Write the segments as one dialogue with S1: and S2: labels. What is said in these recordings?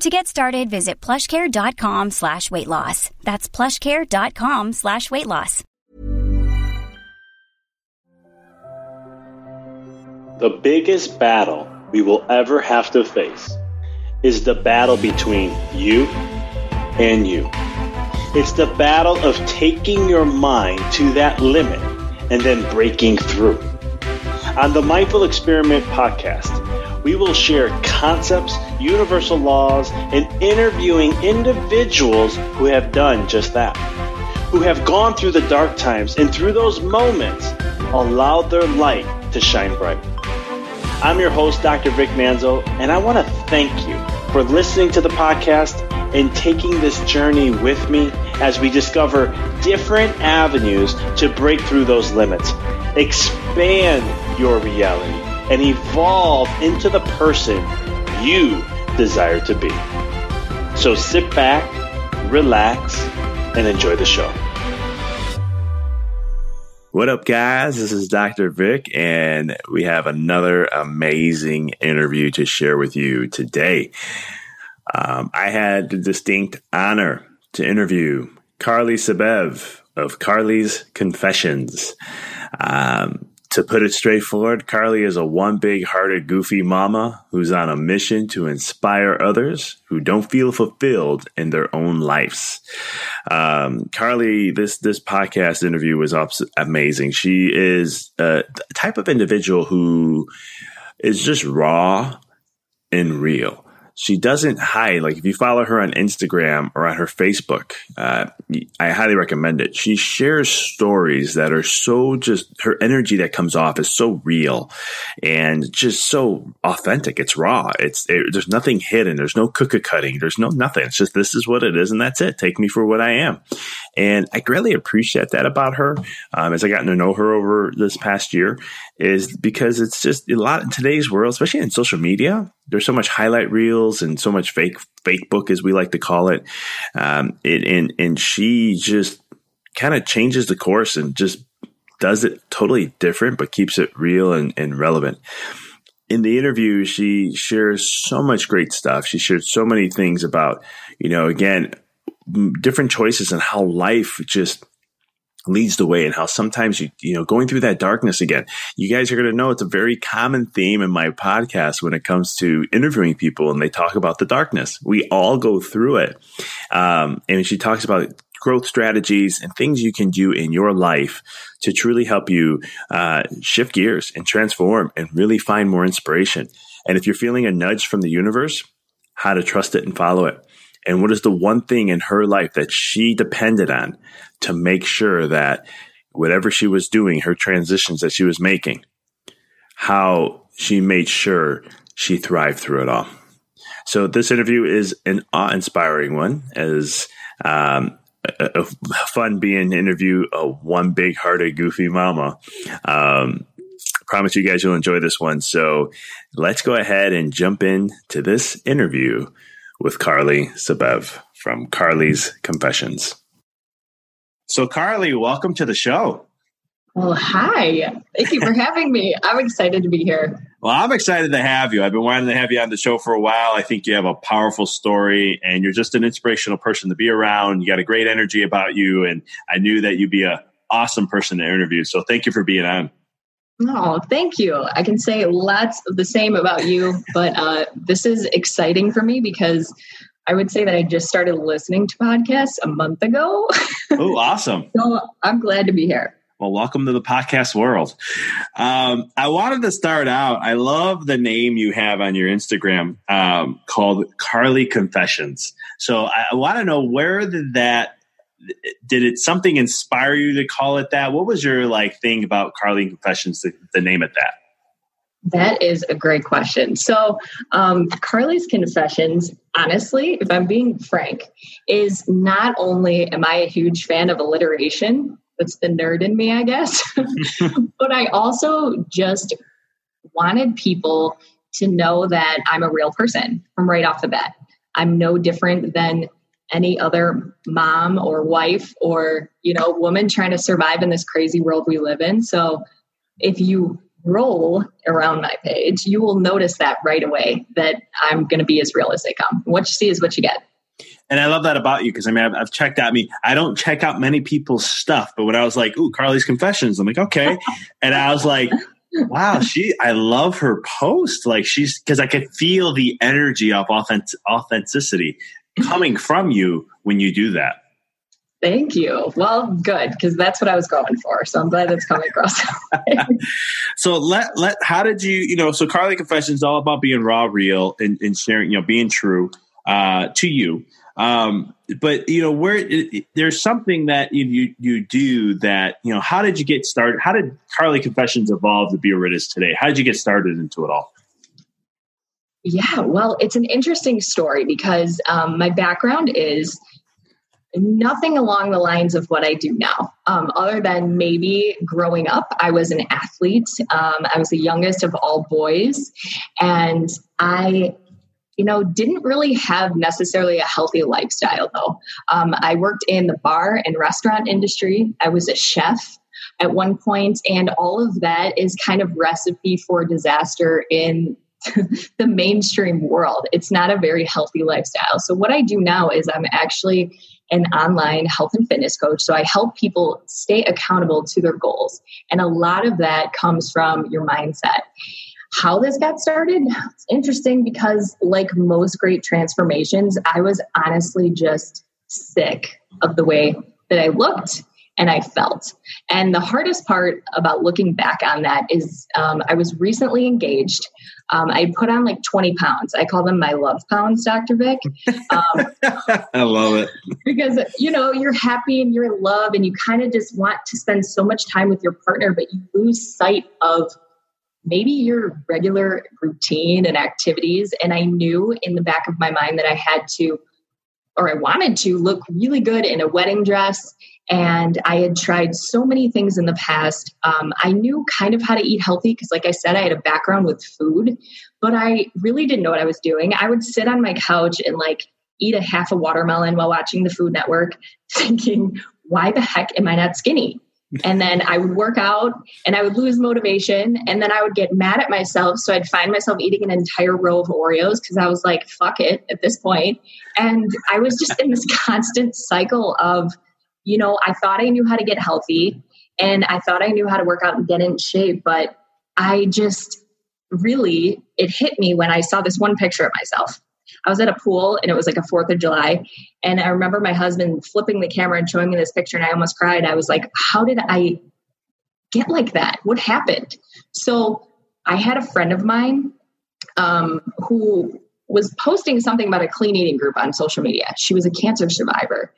S1: To get started, visit plushcare.com slash weight loss. That's plushcare.com slash weight loss.
S2: The biggest battle we will ever have to face is the battle between you and you. It's the battle of taking your mind to that limit and then breaking through. On the Mindful Experiment podcast, we will share concepts, universal laws, and interviewing individuals who have done just that, who have gone through the dark times and through those moments allowed their light to shine bright. I'm your host, Dr. Vic Manzo, and I want to thank you for listening to the podcast and taking this journey with me as we discover different avenues to break through those limits, expand your reality, and evolve into the person you desire to be. So sit back, relax, and enjoy the show. What up, guys? This is Dr. Vic, and we have another amazing interview to share with you today. Um, I had the distinct honor to interview Carly Sebev of Carly's Confessions. Um, to put it straightforward, Carly is a one big hearted, goofy mama who's on a mission to inspire others who don't feel fulfilled in their own lives. Um, Carly, this this podcast interview was amazing. She is a type of individual who is just raw and real she doesn't hide. Like if you follow her on Instagram or on her Facebook, uh, I highly recommend it. She shares stories that are so just her energy that comes off is so real and just so authentic. It's raw. It's it, there's nothing hidden. There's no cookie cutting. There's no nothing. It's just this is what it is and that's it. Take me for what I am. And I greatly appreciate that about her um, as I gotten to know her over this past year is because it's just a lot in today's world, especially in social media. There's so much highlight reels and so much fake fake book, as we like to call it. Um, it and and she just kind of changes the course and just does it totally different, but keeps it real and, and relevant in the interview, she shares so much great stuff. She shared so many things about, you know, again, different choices and how life just leads the way and how sometimes you you know going through that darkness again you guys are going to know it's a very common theme in my podcast when it comes to interviewing people and they talk about the darkness. We all go through it. Um, and she talks about growth strategies and things you can do in your life to truly help you uh, shift gears and transform and really find more inspiration. And if you're feeling a nudge from the universe how to trust it and follow it. And what is the one thing in her life that she depended on to make sure that whatever she was doing, her transitions that she was making, how she made sure she thrived through it all. So this interview is an awe-inspiring one, as um, a, a, fun being interview a one big-hearted, goofy mama. Um, promise you guys you'll enjoy this one. So let's go ahead and jump in to this interview with Carly Sabev from Carly's Confessions. So, Carly, welcome to the show.
S3: Well, hi. Thank you for having me. I'm excited to be here.
S2: Well, I'm excited to have you. I've been wanting to have you on the show for a while. I think you have a powerful story and you're just an inspirational person to be around. You got a great energy about you. And I knew that you'd be an awesome person to interview. So thank you for being on.
S3: Oh, thank you. I can say lots of the same about you, but uh, this is exciting for me because I would say that I just started listening to podcasts a month ago.
S2: Oh, awesome.
S3: so I'm glad to be here.
S2: Well, welcome to the podcast world. Um, I wanted to start out. I love the name you have on your Instagram um, called Carly Confessions. So I, I want to know where did that did it something inspire you to call it that? What was your like thing about Carly Confessions to, to name it that?
S3: That is a great question. So, um, Carly's Confessions, honestly, if I'm being frank, is not only am I a huge fan of alliteration, that's the nerd in me, I guess, but I also just wanted people to know that I'm a real person from right off the bat. I'm no different than any other mom or wife or you know woman trying to survive in this crazy world we live in so if you roll around my page you will notice that right away that i'm going to be as real as they come what you see is what you get
S2: and I love that about you because I mean I've, I've, checked out. I mean I don't check out many people's stuff, but when I was like, "Ooh, Carly's confessions," I'm like, "Okay," and I was like, "Wow, she! I love her post. Like she's because I could feel the energy of authentic, authenticity coming from you when you do that.
S3: Thank you. Well, good because that's what I was going for. So I'm glad that's coming across.
S2: so let let how did you you know so Carly Confessions is all about being raw, real, and, and sharing you know being true uh, to you. Um, but you know where it, there's something that you you do that you know how did you get started? How did Carly Confessions evolve to be where it is today? How did you get started into it all?
S3: Yeah, well, it's an interesting story because um, my background is nothing along the lines of what I do now, um, other than maybe growing up, I was an athlete. Um, I was the youngest of all boys, and I you know, didn't really have necessarily a healthy lifestyle though. Um, I worked in the bar and restaurant industry. I was a chef at one point, and all of that is kind of recipe for disaster in the mainstream world. It's not a very healthy lifestyle. So, what I do now is I'm actually an online health and fitness coach. So, I help people stay accountable to their goals. And a lot of that comes from your mindset. How this got started, it's interesting because, like most great transformations, I was honestly just sick of the way that I looked and I felt. And the hardest part about looking back on that is um, I was recently engaged. Um, I put on like 20 pounds. I call them my love pounds, Dr. Vic. Um,
S2: I love it.
S3: Because, you know, you're happy and you're in love and you kind of just want to spend so much time with your partner, but you lose sight of maybe your regular routine and activities. And I knew in the back of my mind that I had to or I wanted to look really good in a wedding dress. And I had tried so many things in the past. Um, I knew kind of how to eat healthy because, like I said, I had a background with food, but I really didn't know what I was doing. I would sit on my couch and like eat a half a watermelon while watching the Food Network, thinking, why the heck am I not skinny? and then I would work out and I would lose motivation and then I would get mad at myself. So I'd find myself eating an entire row of Oreos because I was like, fuck it at this point. And I was just in this constant cycle of, you know, I thought I knew how to get healthy and I thought I knew how to work out and get in shape, but I just really, it hit me when I saw this one picture of myself I was at a pool and it was like a Fourth of July. And I remember my husband flipping the camera and showing me this picture, and I almost cried. I was like, how did I get like that? What happened? So I had a friend of mine um, who was posting something about a clean eating group on social media. She was a cancer survivor.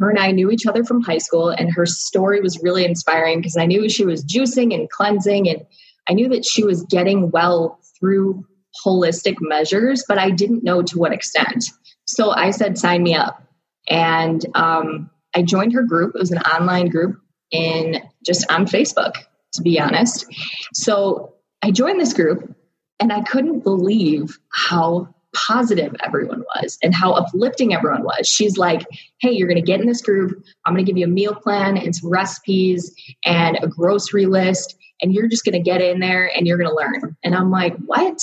S3: Her and I knew each other from high school, and her story was really inspiring because I knew she was juicing and cleansing and I knew that she was getting well through holistic measures, but I didn't know to what extent. So I said, sign me up. And um, I joined her group. It was an online group in just on Facebook, to be honest. So I joined this group and I couldn't believe how positive everyone was and how uplifting everyone was. She's like, Hey, you're going to get in this group. I'm going to give you a meal plan and some recipes and a grocery list. And you're just going to get in there and you're going to learn. And I'm like, What?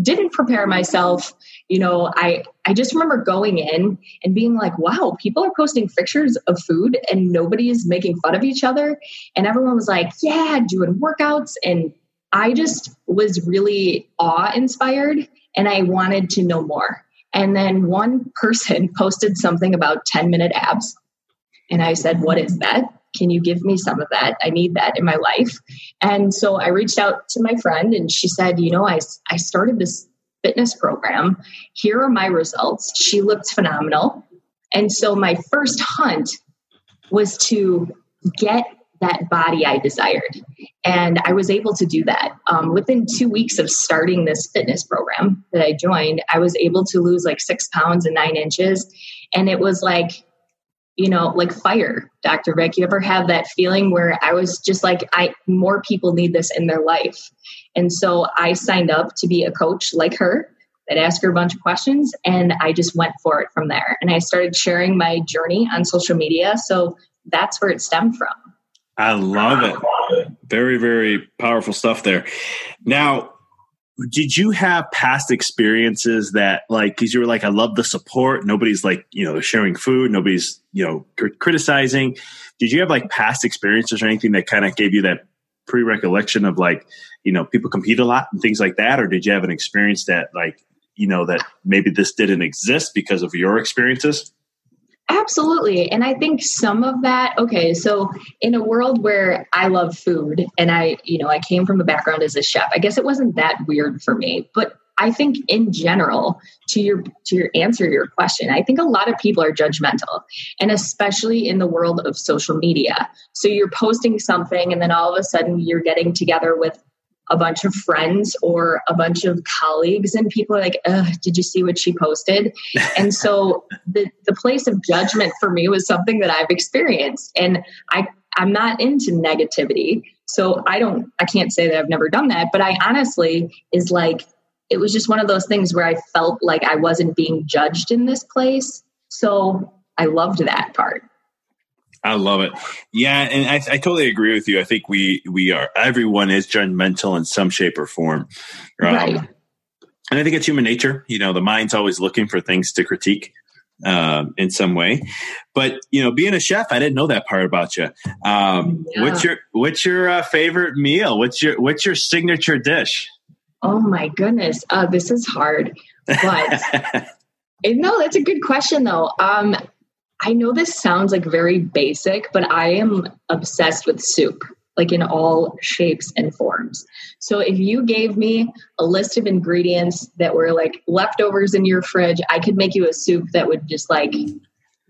S3: Didn't prepare myself. You know, I, I just remember going in and being like, wow, people are posting pictures of food and nobody is making fun of each other. And everyone was like, yeah, doing workouts. And I just was really awe inspired and I wanted to know more. And then one person posted something about 10 minute abs. And I said, What is that? Can you give me some of that? I need that in my life. And so I reached out to my friend and she said, You know, I, I started this fitness program. Here are my results. She looked phenomenal. And so my first hunt was to get that body I desired. And I was able to do that. Um, within two weeks of starting this fitness program that I joined, I was able to lose like six pounds and nine inches. And it was like, you know, like fire, Dr. Vic. You ever have that feeling where I was just like, I more people need this in their life. And so I signed up to be a coach like her that asked her a bunch of questions and I just went for it from there. And I started sharing my journey on social media. So that's where it stemmed from.
S2: I love it. Very, very powerful stuff there. Now, did you have past experiences that like because you were like i love the support. Nobody's like you know sharing food. Nobody's you know cr- criticizing. Did you have like past experiences or anything that kind of gave you that pre-recollection of like you know people compete a lot and things like that? Or did you have an experience that like you know that maybe this didn't exist because of your experiences
S3: Absolutely. And I think some of that, okay, so in a world where I love food and I, you know, I came from a background as a chef, I guess it wasn't that weird for me. But I think in general, to your to your answer your question, I think a lot of people are judgmental. And especially in the world of social media. So you're posting something and then all of a sudden you're getting together with a bunch of friends or a bunch of colleagues and people are like did you see what she posted? And so the the place of judgment for me was something that i've experienced and i i'm not into negativity. So i don't i can't say that i've never done that but i honestly is like it was just one of those things where i felt like i wasn't being judged in this place. So i loved that part
S2: I love it. Yeah, and I, I, totally agree with you. I think we we are everyone is judgmental in some shape or form, um, right? And I think it's human nature. You know, the mind's always looking for things to critique um, in some way. But you know, being a chef, I didn't know that part about you. Um, yeah. What's your what's your uh, favorite meal? What's your what's your signature dish?
S3: Oh my goodness, uh, this is hard, but. no, that's a good question though. Um, I know this sounds like very basic, but I am obsessed with soup, like in all shapes and forms. So if you gave me a list of ingredients that were like leftovers in your fridge, I could make you a soup that would just like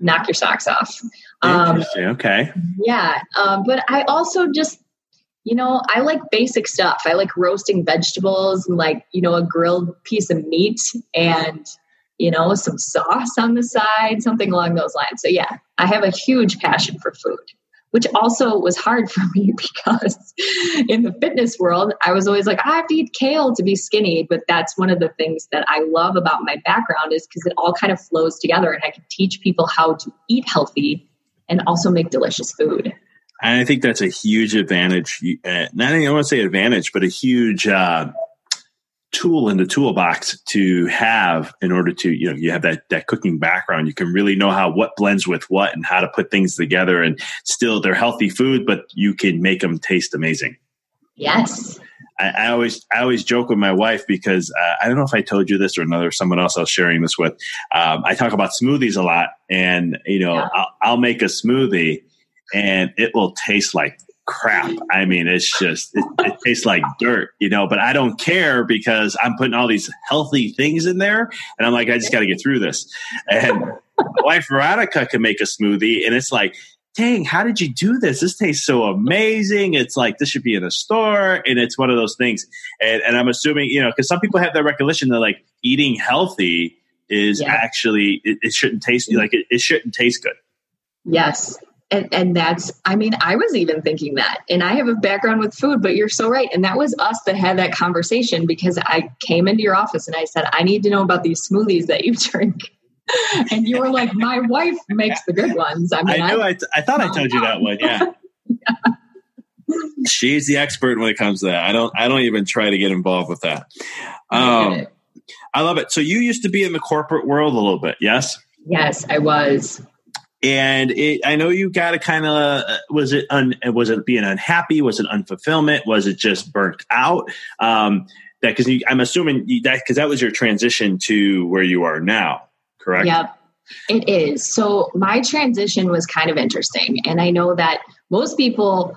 S3: knock your socks off.
S2: Um, okay.
S3: Yeah. Um, but I also just, you know, I like basic stuff. I like roasting vegetables and like, you know, a grilled piece of meat and you know, some sauce on the side, something along those lines. So, yeah, I have a huge passion for food, which also was hard for me because in the fitness world, I was always like, I have to eat kale to be skinny. But that's one of the things that I love about my background is because it all kind of flows together and I can teach people how to eat healthy and also make delicious food.
S2: And I think that's a huge advantage. Not not I want to say advantage, but a huge uh, tool in the toolbox to have in order to you know you have that that cooking background you can really know how what blends with what and how to put things together and still they're healthy food but you can make them taste amazing
S3: yes
S2: I, I always I always joke with my wife because uh, I don't know if I told you this or another someone else I was sharing this with. Um, I talk about smoothies a lot, and you know yeah. I'll, I'll make a smoothie, and it will taste like crap. I mean, it's just, it, it, tastes like dirt, you know, but I don't care because I'm putting all these healthy things in there. And I'm like, I just got to get through this. And my wife Veronica can make a smoothie and it's like dang, how did you do this? This tastes so amazing. It's like this should be in a store. And it's one of those things. And, and I'm assuming, you know, because some people have that recollection that like eating healthy is yeah. actually, it, it, shouldn't taste like it, it shouldn't taste good.
S3: Yes. And, and that's, I mean, I was even thinking that. And I have a background with food, but you're so right. And that was us that had that conversation because I came into your office and I said, I need to know about these smoothies that you drink. and you were like, my wife makes the good ones.
S2: I mean, I knew. I, I, I thought I told you that one. Yeah. yeah. She's the expert when it comes to that. I don't. I don't even try to get involved with that. Um, I love it. So you used to be in the corporate world a little bit, yes?
S3: Yes, I was.
S2: And it, I know you got to kind of uh, was it un, was it being unhappy? Was it unfulfillment? Was it just burnt out? Um, that because I'm assuming you, that because that was your transition to where you are now correct?
S3: Yep. It is. So my transition was kind of interesting. And I know that most people,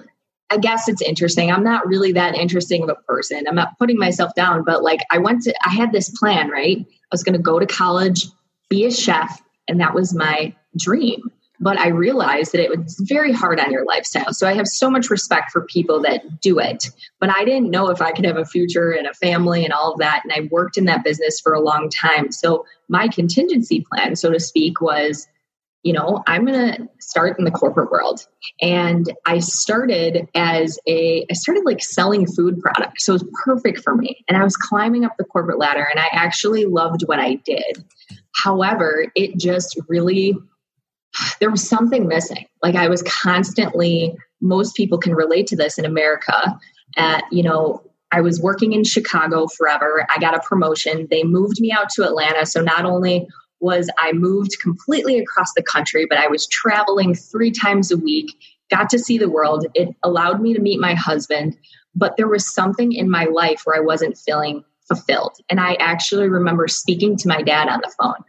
S3: I guess it's interesting. I'm not really that interesting of a person. I'm not putting myself down, but like I went to, I had this plan, right? I was going to go to college, be a chef, and that was my dream but I realized that it was very hard on your lifestyle. So I have so much respect for people that do it, but I didn't know if I could have a future and a family and all of that. And I worked in that business for a long time. So my contingency plan, so to speak, was you know, I'm going to start in the corporate world. And I started as a, I started like selling food products. So it was perfect for me. And I was climbing up the corporate ladder and I actually loved what I did. However, it just really there was something missing. Like I was constantly, most people can relate to this in America. At, you know, I was working in Chicago forever. I got a promotion. They moved me out to Atlanta. So not only was I moved completely across the country, but I was traveling three times a week, got to see the world. It allowed me to meet my husband. But there was something in my life where I wasn't feeling fulfilled. And I actually remember speaking to my dad on the phone.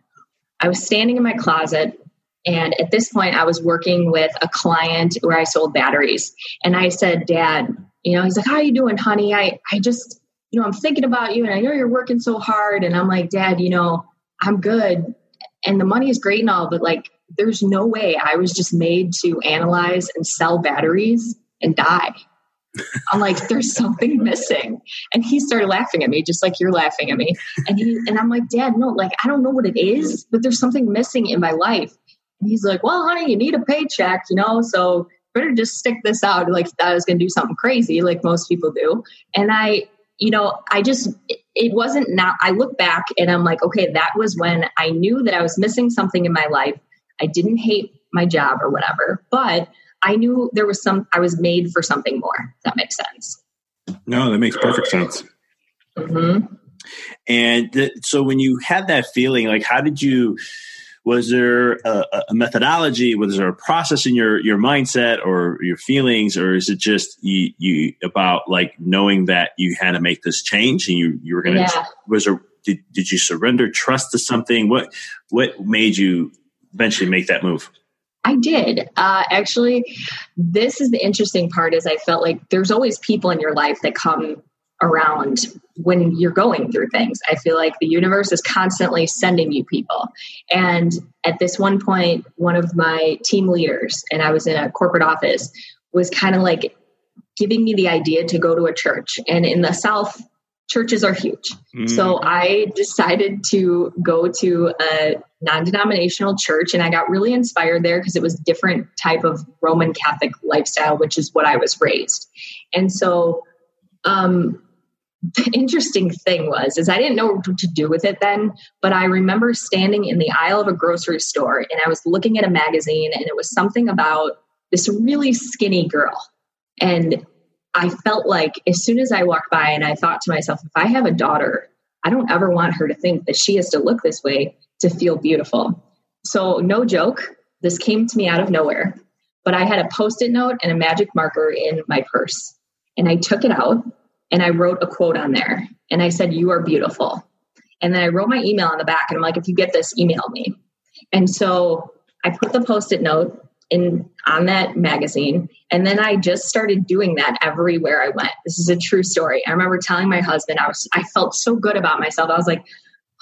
S3: I was standing in my closet and at this point, I was working with a client where I sold batteries. And I said, Dad, you know, he's like, How are you doing, honey? I, I just, you know, I'm thinking about you and I know you're working so hard. And I'm like, Dad, you know, I'm good. And the money is great and all, but like, there's no way I was just made to analyze and sell batteries and die. I'm like, there's something missing. And he started laughing at me, just like you're laughing at me. And he and I'm like, Dad, no, like I don't know what it is, but there's something missing in my life. And he's like, well, honey, you need a paycheck, you know, so better just stick this out. Like I was going to do something crazy, like most people do. And I, you know, I just, it wasn't now, I look back and I'm like, okay, that was when I knew that I was missing something in my life. I didn't hate my job or whatever, but I knew there was some, I was made for something more. that makes sense.
S2: No, that makes perfect sense. Mm-hmm. And th- so when you had that feeling, like, how did you, was there a, a, methodology was there a process in your your mindset or your feelings or is it just you, you about like knowing that you had to make this change and you you were gonna yeah. was there did, did you surrender trust to something what what made you eventually make that move
S3: I did. Uh, actually, this is the interesting part is I felt like there's always people in your life that come around when you're going through things. I feel like the universe is constantly sending you people. And at this one point, one of my team leaders, and I was in a corporate office, was kind of like giving me the idea to go to a church. And in the South, churches are huge. Mm. So I decided to go to a non-denominational church and I got really inspired there because it was different type of Roman Catholic lifestyle, which is what I was raised. And so um, the interesting thing was is I didn't know what to do with it then, but I remember standing in the aisle of a grocery store and I was looking at a magazine and it was something about this really skinny girl. And I felt like as soon as I walked by and I thought to myself, if I have a daughter, I don't ever want her to think that she has to look this way to feel beautiful. So, no joke, this came to me out of nowhere. But I had a post it note and a magic marker in my purse. And I took it out and I wrote a quote on there and I said, You are beautiful. And then I wrote my email on the back and I'm like, If you get this, email me. And so I put the post it note in on that magazine and then I just started doing that everywhere I went. This is a true story. I remember telling my husband I was I felt so good about myself. I was like,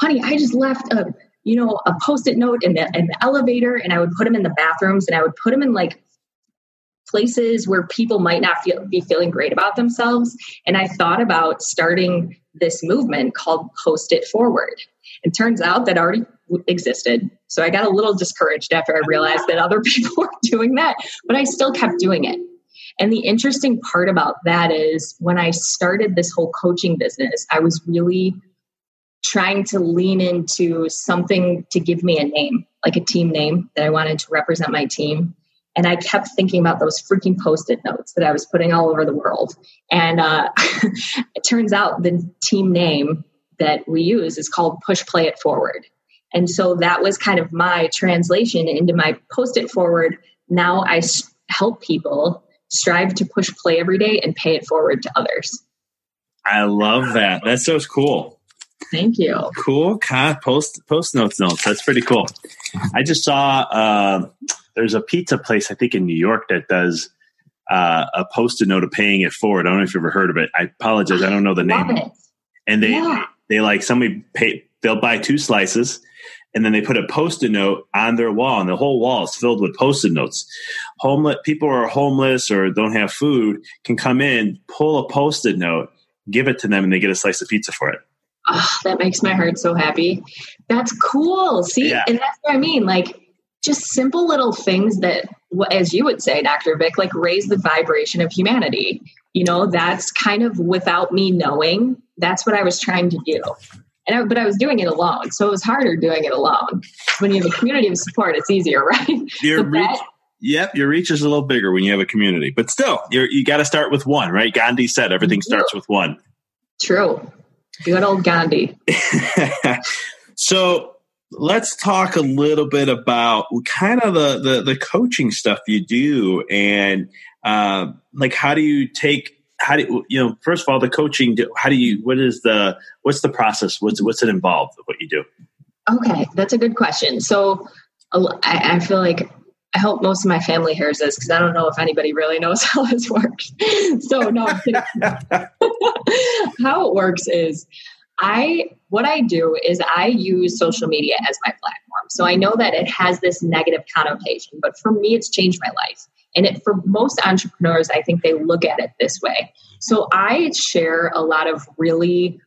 S3: "Honey, I just left a you know a post-it note in the in the elevator and I would put them in the bathrooms and I would put them in like places where people might not feel, be feeling great about themselves. And I thought about starting this movement called Post It Forward. It turns out that already existed. So I got a little discouraged after I realized that other people were doing that, but I still kept doing it. And the interesting part about that is when I started this whole coaching business, I was really trying to lean into something to give me a name, like a team name that I wanted to represent my team. And I kept thinking about those freaking post it notes that I was putting all over the world. And uh, it turns out the team name that we use is called Push Play It Forward. And so that was kind of my translation into my post it forward. Now I help people strive to push play every day and pay it forward to others.
S2: I love that. That's so cool.
S3: Thank you.
S2: Cool. Post post notes notes. That's pretty cool. I just saw uh, there's a pizza place I think in New York that does uh, a post-it note of paying it forward. I don't know if you've ever heard of it. I apologize. I don't know the name. It. And they yeah. they like somebody pay. They'll buy two slices and then they put a post-it note on their wall and the whole wall is filled with post-it notes homeless people who are homeless or don't have food can come in pull a post-it note give it to them and they get a slice of pizza for it
S3: oh, that makes my heart so happy that's cool see yeah. and that's what i mean like just simple little things that as you would say dr vic like raise the vibration of humanity you know that's kind of without me knowing that's what i was trying to do and I, but I was doing it alone, so it was harder doing it alone. When you have a community of support, it's easier, right?
S2: Your reach, that, yep, your reach is a little bigger when you have a community, but still, you're, you got to start with one, right? Gandhi said everything mm-hmm. starts with one.
S3: True, good old Gandhi.
S2: so let's talk a little bit about kind of the the, the coaching stuff you do, and uh, like how do you take how do you, you know first of all the coaching how do you what is the what's the process? What's what's it involved what you do?
S3: Okay that's a good question. So I, I feel like I hope most of my family hears this because I don't know if anybody really knows how this works. so no, how it works is I what I do is I use social media as my platform. So I know that it has this negative connotation, but for me it's changed my life. And it, for most entrepreneurs, I think they look at it this way. So I share a lot of really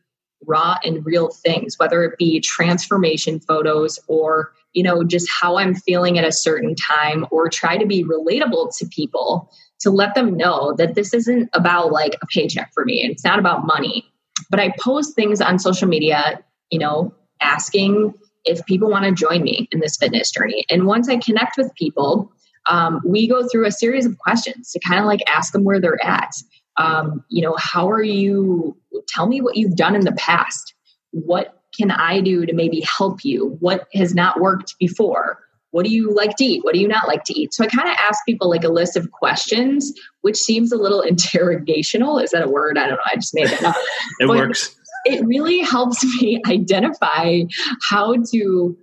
S3: raw and real things, whether it be transformation photos or you know just how I'm feeling at a certain time, or try to be relatable to people to let them know that this isn't about like a paycheck for me. and It's not about money. But I post things on social media, you know, asking if people want to join me in this fitness journey. And once I connect with people, um, we go through a series of questions to kind of like ask them where they're at. Um, you know, how are you? Tell me what you've done in the past. What can I do to maybe help you? What has not worked before? What do you like to eat? What do you not like to eat? So I kind of ask people like a list of questions, which seems a little interrogational. Is that a word? I don't know. I just made it up.
S2: it but works.
S3: It really helps me identify how to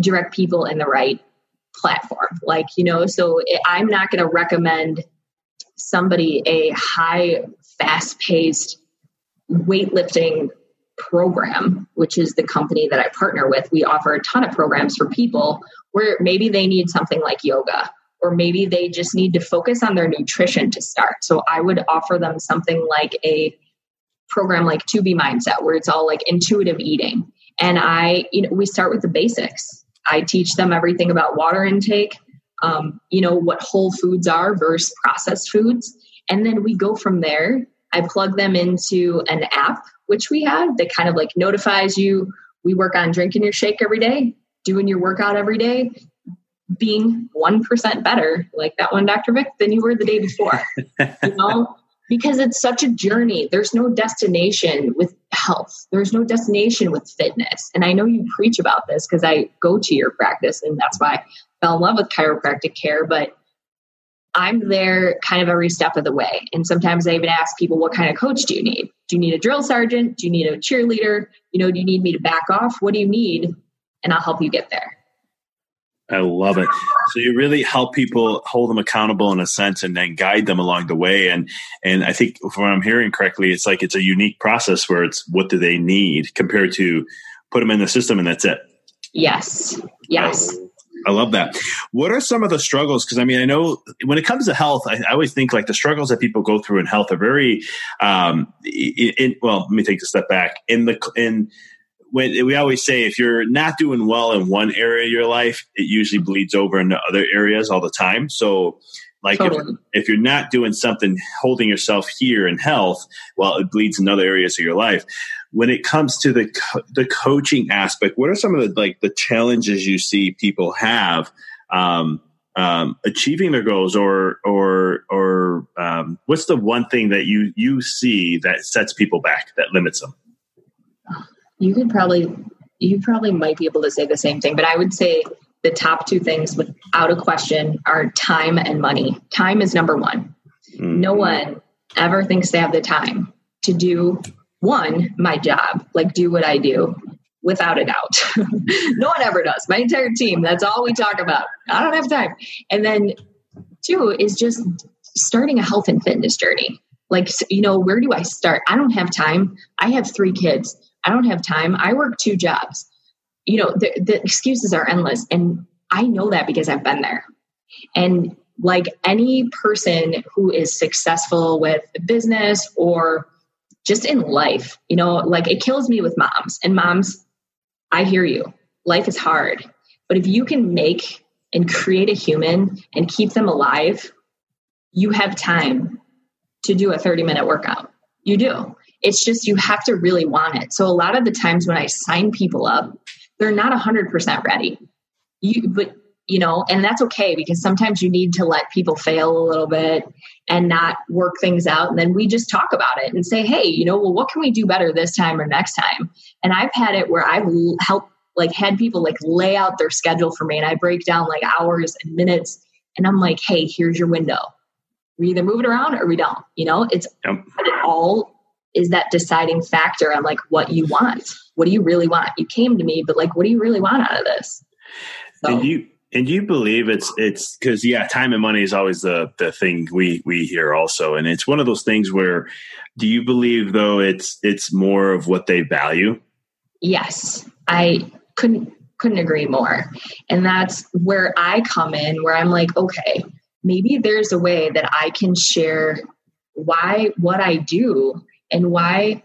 S3: direct people in the right platform. Like, you know, so I'm not going to recommend somebody a high, fast paced weightlifting program, which is the company that I partner with. We offer a ton of programs for people where maybe they need something like yoga or maybe they just need to focus on their nutrition to start. So I would offer them something like a program like 2B Mindset, where it's all like intuitive eating. And I, you know, we start with the basics I teach them everything about water intake, um, you know, what whole foods are versus processed foods. And then we go from there. I plug them into an app, which we have that kind of like notifies you. We work on drinking your shake every day, doing your workout every day, being 1% better, like that one, Dr. Vic, than you were the day before. you know, because it's such a journey. There's no destination with health, there's no destination with fitness. And I know you preach about this because I go to your practice, and that's why I fell in love with chiropractic care. But I'm there kind of every step of the way. And sometimes I even ask people, what kind of coach do you need? Do you need a drill sergeant? Do you need a cheerleader? You know, do you need me to back off? What do you need? And I'll help you get there.
S2: I love it. So you really help people hold them accountable in a sense and then guide them along the way. And and I think if I'm hearing correctly, it's like it's a unique process where it's what do they need compared to put them in the system and that's it.
S3: Yes. Yes. Oh.
S2: I love that. What are some of the struggles? Because I mean, I know when it comes to health, I, I, always think like the struggles that people go through in health are very, um, in, in, well, let me take a step back. In the in when we always say if you're not doing well in one area of your life, it usually bleeds over into other areas all the time. So, like totally. if, if you're not doing something holding yourself here in health, well, it bleeds in other areas of your life when it comes to the co- the coaching aspect, what are some of the like the challenges you see people have um, um, achieving their goals, or or or um, what's the one thing that you you see that sets people back that limits them?
S3: You could probably you probably might be able to say the same thing, but I would say the top two things without a question are time and money. Time is number one. Mm-hmm. No one ever thinks they have the time to do one, my job, like do what I do without a doubt. no one ever does. My entire team, that's all we talk about. I don't have time. And then two is just starting a health and fitness journey. Like, you know, where do I start? I don't have time. I have three kids. I don't have time. I work two jobs. You know, the, the excuses are endless. And I know that because I've been there. And like any person who is successful with business or just in life, you know, like it kills me with moms. And moms, I hear you. Life is hard. But if you can make and create a human and keep them alive, you have time to do a 30 minute workout. You do. It's just you have to really want it. So a lot of the times when I sign people up, they're not 100% ready. You but you know, and that's okay because sometimes you need to let people fail a little bit and not work things out. And then we just talk about it and say, hey, you know, well, what can we do better this time or next time? And I've had it where I've helped, like, had people like lay out their schedule for me and I break down like hours and minutes. And I'm like, hey, here's your window. We either move it around or we don't. You know, it's yep. it all is that deciding factor on like what you want. What do you really want? You came to me, but like, what do you really want out of this?
S2: So, and you and do you believe it's it's because yeah, time and money is always the the thing we we hear also, and it's one of those things where do you believe though it's it's more of what they value?
S3: Yes, I couldn't couldn't agree more, and that's where I come in, where I'm like, okay, maybe there's a way that I can share why what I do and why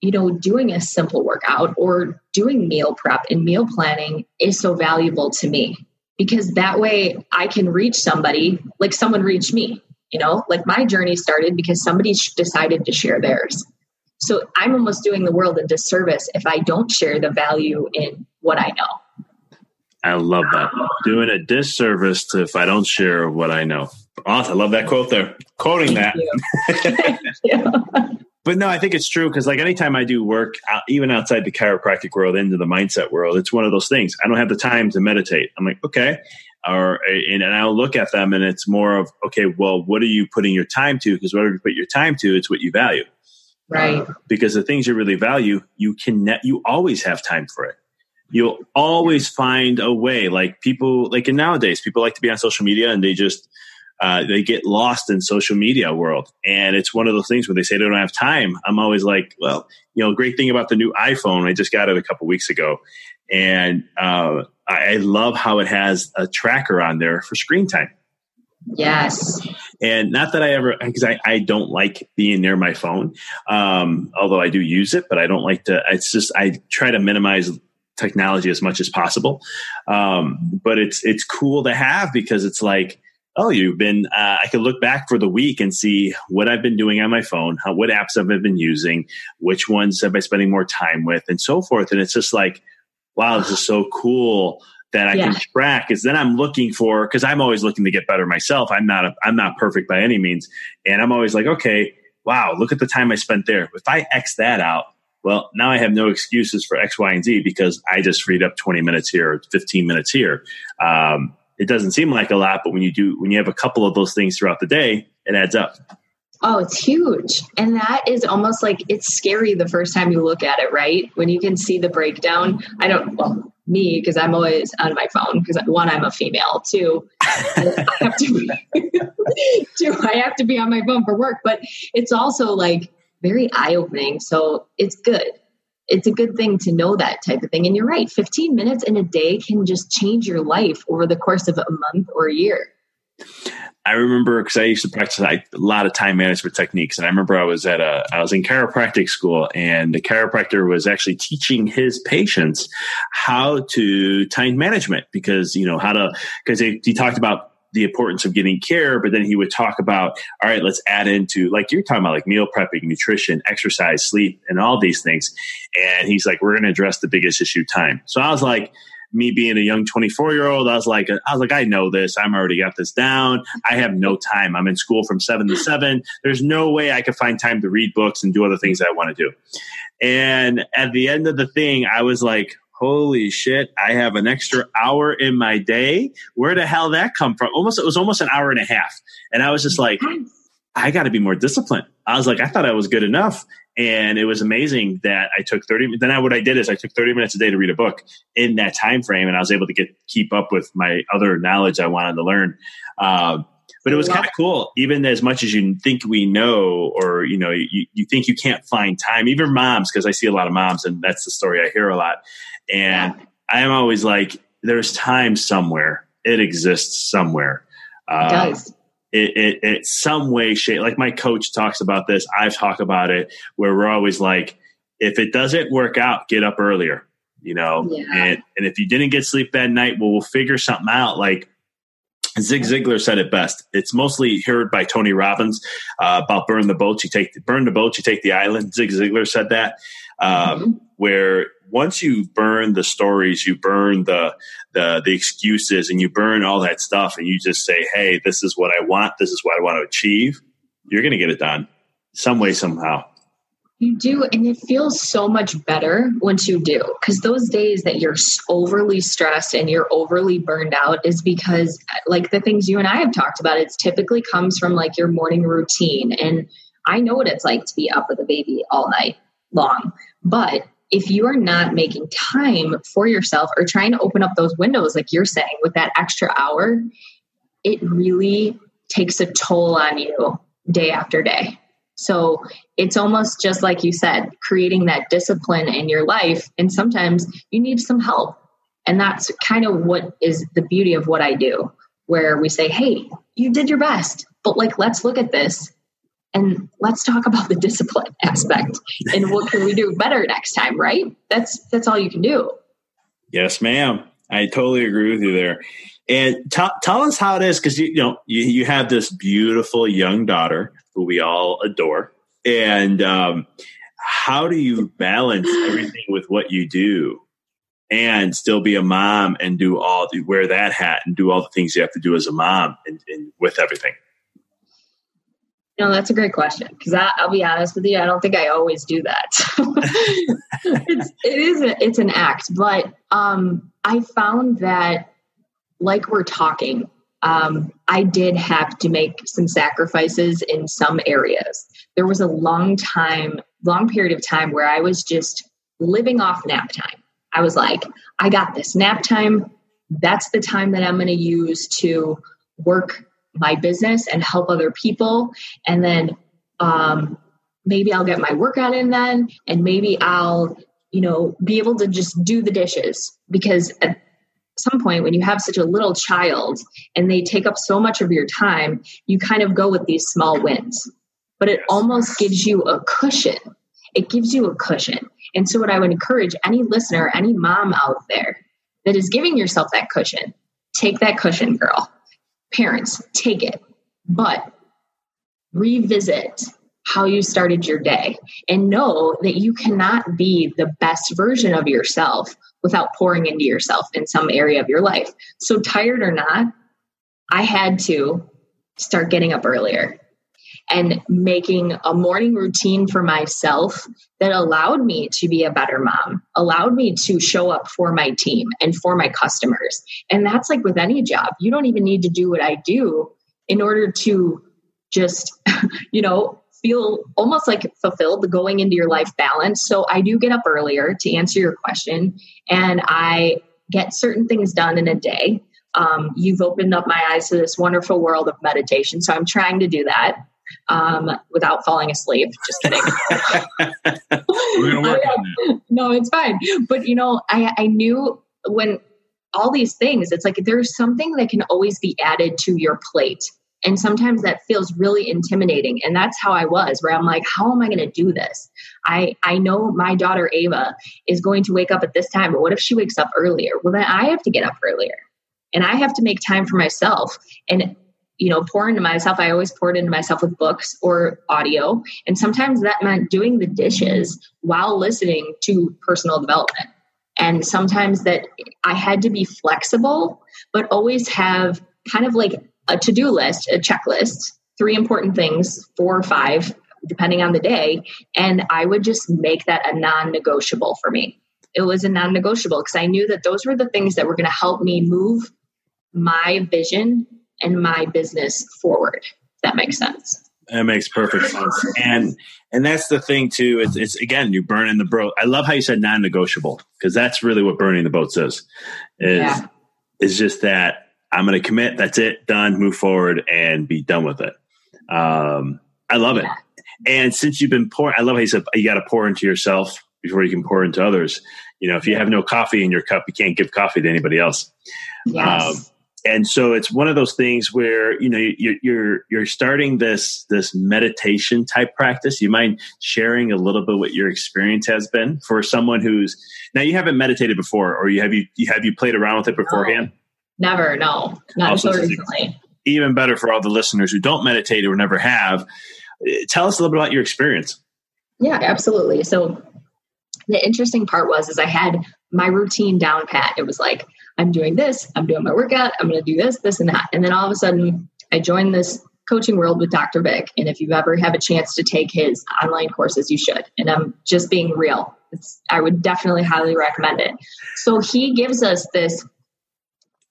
S3: you know doing a simple workout or doing meal prep and meal planning is so valuable to me because that way I can reach somebody like someone reached me. You know, like my journey started because somebody decided to share theirs. So I'm almost doing the world a disservice if I don't share the value in what I know.
S2: I love that. Doing a disservice to if I don't share what I know. Awesome. I love that quote there. Quoting Thank that. but no, I think it's true because like anytime I do work, uh, even outside the chiropractic world, into the mindset world, it's one of those things. I don't have the time to meditate. I'm like, okay, or and, and I'll look at them, and it's more of okay, well, what are you putting your time to? Because whatever you put your time to, it's what you value,
S3: right? Uh,
S2: because the things you really value, you can you always have time for it. You'll always find a way. Like people, like in nowadays, people like to be on social media, and they just uh, they get lost in social media world. And it's one of those things where they say they don't have time. I'm always like, well, you know, great thing about the new iPhone, I just got it a couple weeks ago. And uh, I love how it has a tracker on there for screen time.
S3: Yes.
S2: And not that I ever, because I, I don't like being near my phone, um, although I do use it, but I don't like to, it's just, I try to minimize technology as much as possible. Um, but it's, it's cool to have because it's like, oh, you've been, uh, I can look back for the week and see what I've been doing on my phone, how, what apps have I been using, which ones have I spending more time with, and so forth. And it's just like, wow, this is so cool that I yeah. can track. Is then I'm looking for because I'm always looking to get better myself. I'm not a, I'm not perfect by any means, and I'm always like, okay, wow, look at the time I spent there. If I X that out, well, now I have no excuses for X, Y, and Z because I just freed up 20 minutes here 15 minutes here. Um, it doesn't seem like a lot, but when you do, when you have a couple of those things throughout the day, it adds up.
S3: Oh, it's huge. And that is almost like it's scary the first time you look at it, right? When you can see the breakdown. I don't, well, me, because I'm always on my phone, because one, I'm a female, two, I have to be, two, I have to be on my phone for work, but it's also like very eye opening. So it's good. It's a good thing to know that type of thing. And you're right, 15 minutes in a day can just change your life over the course of a month or a year.
S2: I remember because I used to practice a lot of time management techniques, and I remember I was at a I was in chiropractic school, and the chiropractor was actually teaching his patients how to time management because you know how to because he talked about the importance of getting care, but then he would talk about, all right, let's add into like you're talking about like meal prepping, nutrition, exercise, sleep, and all these things. And he's like, we're going to address the biggest issue, time. So I was like, me being a young 24 year old, I was like, I was like, I know this. I'm already got this down. I have no time. I'm in school from seven to seven. There's no way I could find time to read books and do other things I want to do. And at the end of the thing, I was like, holy shit, I have an extra hour in my day. Where the hell that come from? Almost, it was almost an hour and a half. And I was just like, I got to be more disciplined. I was like, I thought I was good enough. And it was amazing that I took 30 then I, what I did is I took 30 minutes a day to read a book in that time frame and I was able to get keep up with my other knowledge I wanted to learn. Um, but it was kind of cool even as much as you think we know or you know you, you think you can't find time even moms because i see a lot of moms and that's the story i hear a lot and yeah. I'm always like, there's time somewhere. It exists somewhere.
S3: It uh, does.
S2: It, it, it, some way, shape. Like my coach talks about this. I've talked about it where we're always like, if it doesn't work out, get up earlier, you know? Yeah. And, and if you didn't get sleep that night, well, we'll figure something out. Like Zig Ziglar said it best. It's mostly heard by Tony Robbins uh, about burn the boats. You take burn the boats, you take the island. Zig Ziglar said that. Um, mm-hmm. Where once you burn the stories, you burn the, the the excuses, and you burn all that stuff, and you just say, "Hey, this is what I want. This is what I want to achieve." You're going to get it done some way, somehow.
S3: You do, and it feels so much better once you do. Because those days that you're overly stressed and you're overly burned out is because, uh, like the things you and I have talked about, it's typically comes from like your morning routine. And I know what it's like to be up with a baby all night long. But if you are not making time for yourself or trying to open up those windows, like you're saying, with that extra hour, it really takes a toll on you day after day. So it's almost just like you said, creating that discipline in your life. And sometimes you need some help. And that's kind of what is the beauty of what I do, where we say, hey, you did your best, but like, let's look at this and let's talk about the discipline aspect and what can we do better next time right that's that's all you can do
S2: yes ma'am i totally agree with you there and t- tell us how it is because you, you, know you, you have this beautiful young daughter who we all adore and um, how do you balance everything with what you do and still be a mom and do all wear that hat and do all the things you have to do as a mom and, and with everything
S3: no, that's a great question because I'll be honest with you, I don't think I always do that. it's, it is a, it's an act, but um, I found that like we're talking, um, I did have to make some sacrifices in some areas. There was a long time, long period of time where I was just living off nap time. I was like, I got this nap time. That's the time that I'm going to use to work my business and help other people. And then um, maybe I'll get my workout in then, and maybe I'll, you know, be able to just do the dishes because at some point when you have such a little child and they take up so much of your time, you kind of go with these small wins. But it almost gives you a cushion. It gives you a cushion. And so, what I would encourage any listener, any mom out there that is giving yourself that cushion, take that cushion, girl parents, take it, but revisit how you started your day and know that you cannot be the best version of yourself without pouring into yourself in some area of your life. So, tired or not, I had to start getting up earlier and making a morning routine for myself that allowed me to be a better mom, allowed me to show up for my team and for my customers. And that's like with any job. You don't even need to do what I do in order to just, you know, feel almost like fulfilled going into your life balance. So I do get up earlier to answer your question and I get certain things done in a day. Um, you've opened up my eyes to this wonderful world of meditation. So I'm trying to do that um, without falling asleep. Just kidding.
S2: We're gonna work on that.
S3: no, it's fine. But you know, I, I knew when all these things, it's like there's something that can always be added to your plate. And sometimes that feels really intimidating. And that's how I was, where I'm like, how am I going to do this? I, I know my daughter Ava is going to wake up at this time, but what if she wakes up earlier? Well, then I have to get up earlier and I have to make time for myself. And you know, pour into myself. I always poured into myself with books or audio. And sometimes that meant doing the dishes while listening to personal development. And sometimes that I had to be flexible, but always have kind of like a to do list, a checklist, three important things, four or five, depending on the day. And I would just make that a non negotiable for me. It was a non negotiable because I knew that those were the things that were going to help me move my vision and my business forward. That makes sense.
S2: That makes perfect sense. And and that's the thing too. It's, it's again, you burning the boat. I love how you said non-negotiable because that's really what burning the boats is. Is
S3: Yeah.
S2: is just that I'm going to commit. That's it. Done. Move forward and be done with it. Um, I love it. And since you've been pouring, I love how you said you got to pour into yourself before you can pour into others. You know, if you have no coffee in your cup, you can't give coffee to anybody else.
S3: Yes.
S2: Um, and so it's one of those things where you know you're you're you're starting this this meditation type practice. You mind sharing a little bit what your experience has been for someone who's now you haven't meditated before, or you have you, you have you played around with it beforehand?
S3: Never, no, not
S2: Also,
S3: until recently.
S2: Even better for all the listeners who don't meditate or never have. Eh, Tell us a little bit about your experience.
S3: Yeah, absolutely. So the interesting part was is I had my routine down pat. It was like I'm doing this, I'm doing my workout, I'm going to do this, this, and that, and then all of a sudden I joined this coaching world with Dr. Vic. And if you ever have a chance to take his online courses, you should. And I'm just being real. It's, I would definitely highly recommend it. So he gives us this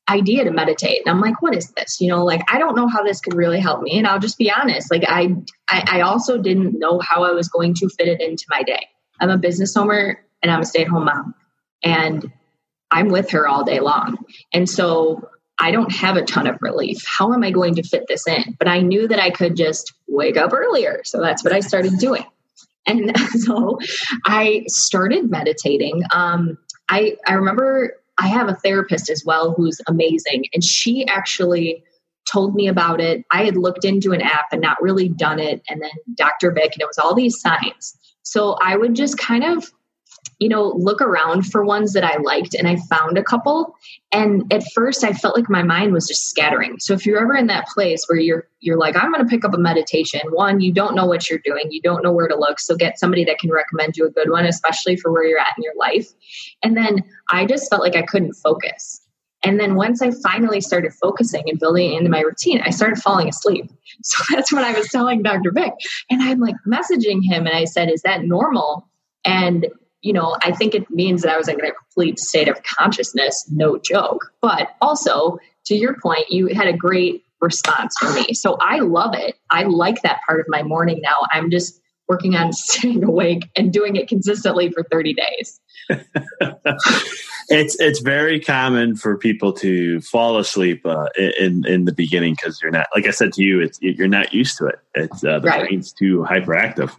S3: idea to meditate. And i'm like what is this? You know like i don't know how this could really help me. And i'll just be honest like i i, I also didn't know how i was going to fit it into my day. I'm a business owner and i'm a stay-at-home mom and i'm with her all day long. And so i don't have a ton of relief. How am i going to fit this in? But i knew that i could just wake up earlier. So that's what i started doing. And so i started meditating. Um, I, I remember I have a therapist as well who's amazing, and she actually told me about it. I had looked into an app and not really done it, and then Dr. Vic, and it was all these signs. So I would just kind of, you know, look around for ones that I liked, and I found a couple. And at first, I felt like my mind was just scattering. So if you're ever in that place where you're you're like, I'm going to pick up a meditation. One, you don't know what you're doing, you don't know where to look, so get somebody that can recommend you a good one, especially for where you're at in your life. And then I just felt like I couldn't focus. And then once I finally started focusing and building into my routine, I started falling asleep. So that's what I was telling Dr. Vic. And I'm like messaging him and I said, Is that normal? And, you know, I think it means that I was in a complete state of consciousness, no joke. But also, to your point, you had a great response from me. So I love it. I like that part of my morning now. I'm just working on staying awake and doing it consistently for 30 days.
S2: it's it's very common for people to fall asleep uh, in in the beginning because you're not like I said to you, it's you're not used to it. It's uh, the
S3: Right.
S2: brain's too hyperactive,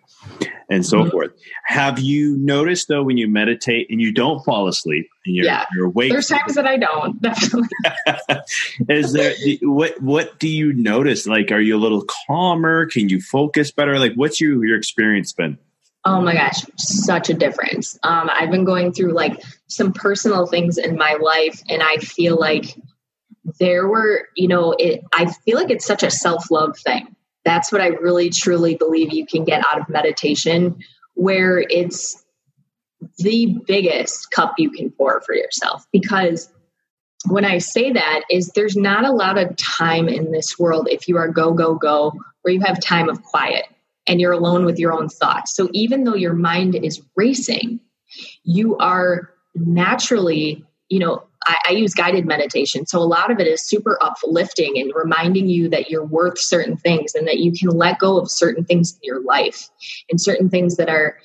S2: and so
S3: Mhm.
S2: forth. Have you noticed though when you meditate and you don't fall asleep and you're
S3: Yeah.
S2: you're awake?
S3: There's times that I don't, definitely.
S2: is there what what do you notice? Like, are you a little calmer? Can you focus better? Like, what's your your experience been?
S3: Oh my gosh, such a difference. Um, I've been going through like some personal things in my life, and I feel like there were, you know, it. I feel like it's such a self love thing. That's what I really truly believe you can get out of meditation, where it's the biggest cup you can pour for yourself. Because when I say that, is there's not a lot of time in this world if you are go go go, where you have time of quiet and you're alone with your own thoughts. So even though your mind is racing, you are naturally, you know, I, I, use guided meditation. So a lot of it is super uplifting and reminding you that you're worth certain things and that you can let go of certain things in your life and certain things that are,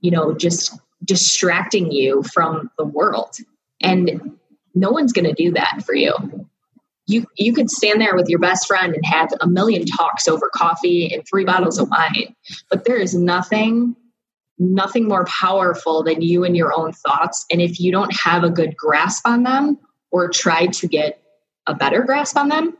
S3: you know, just distracting you from the world. And no one's going to do that for you. You you could stand there with your best friend and have a million talks over coffee and three bottles of wine but there is nothing nothing more powerful than you and your own thoughts and if you don't have a good grasp on them or try to get a better grasp on them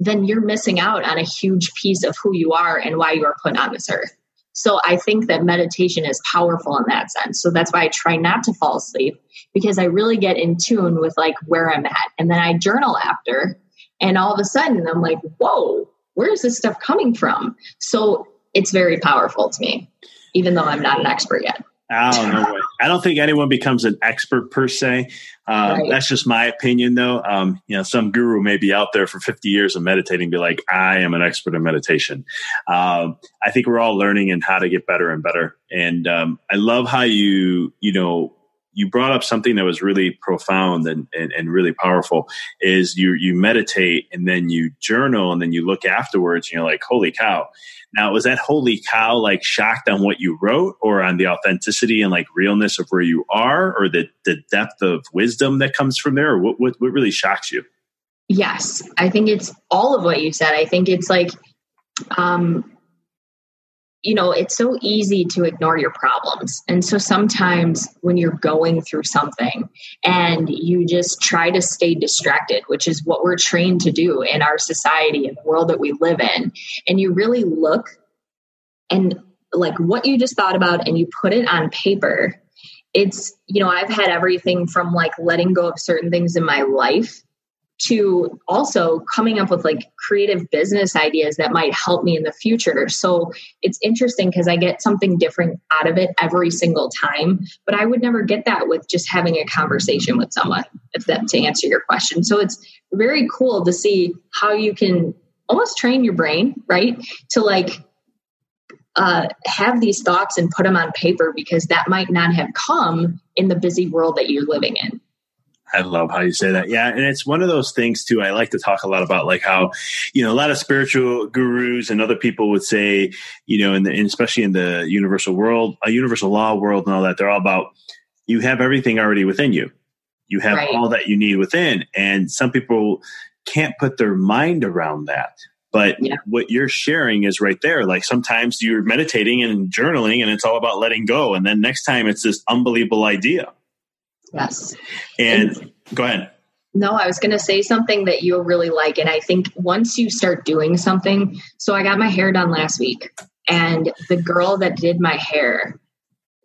S3: then you're missing out on a huge piece of who you are and why you are put on this earth so I think that meditation is powerful in that sense. So that's why I try not to fall asleep because I really get in tune with like where I'm at. And then I journal after and all of a sudden, I'm like, whoa, where is this stuff coming from? So it's very powerful to me, even though I'm not an expert yet.
S2: I don't know. I don't think anyone becomes an expert per se. Uh, right. That's just my opinion, though. Um, you know, some guru may be out there for 50 years of meditating, be like, I am an expert in meditation. Um, I think we're all learning and how to get better and better. And um, I love how you, you know, you brought up something that was really profound and, and, and, really powerful is you you meditate and then you journal and then you look afterwards and you're like holy cow. Now was that holy cow like shocked on what you wrote or on the authenticity and like realness of where you are or the, the depth of wisdom that comes from there? What, what, what really shocks you?
S3: Yes. I think it's all of what you said. I think it's like um you know, it's so easy to ignore your problems. And so sometimes when you're going through something and you just try to stay distracted, which is what we're trained to do in our society and the world that we live in, and you really look and like what you just thought about and you put it on paper, it's, you know, I've had everything from like letting go of certain things in my life to also coming up with like creative business ideas that might help me in the future. So it's interesting because I get something different out of it every single time, but I would never get that with just having a conversation with someone, if that to answer your question. So it's very cool to see how you can almost train your brain, right? To like uh, have these thoughts and put them on paper because that might not have come in the busy world that you're living in.
S2: I love how you say that. Yeah. And it's one of those things too. I like to talk a lot about like how, you know, a lot of spiritual gurus and other people would say, you know, in the, especially in the universal world, a universal law world and all that, they're all about you have everything already within you. You have right. all that you need within. And some people can't put their mind around that. But yeah. what you're sharing is right there. Like sometimes you're meditating and journaling and it's all about letting go. And then next time it's this unbelievable idea
S3: Yes.
S2: And, and go ahead.
S3: No, I was going to say something that you'll really like. And I think once you start doing something, so I got my hair done last week, and the girl that did my hair,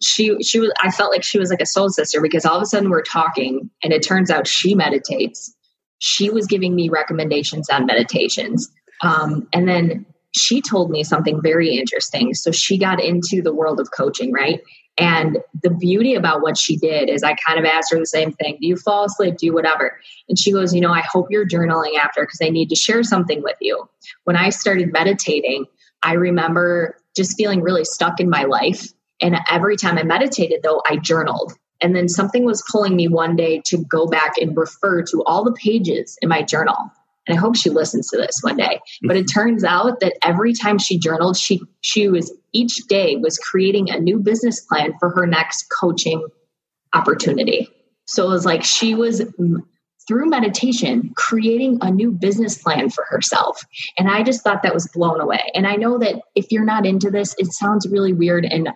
S3: she she was I felt like she was like a soul sister because all of a sudden we're talking, and it turns out she meditates. She was giving me recommendations on meditations, um, and then she told me something very interesting. So she got into the world of coaching, right? And the beauty about what she did is I kind of asked her the same thing Do you fall asleep? Do you whatever? And she goes, You know, I hope you're journaling after because I need to share something with you. When I started meditating, I remember just feeling really stuck in my life. And every time I meditated, though, I journaled. And then something was pulling me one day to go back and refer to all the pages in my journal and I hope she listens to this one day. But it turns out that every time she journaled, she she was each day was creating a new business plan for her next coaching opportunity. So it was like she was mm, through meditation creating a new business plan for herself. And I just thought that was blown away. And I know that if you're not into this, it sounds really weird and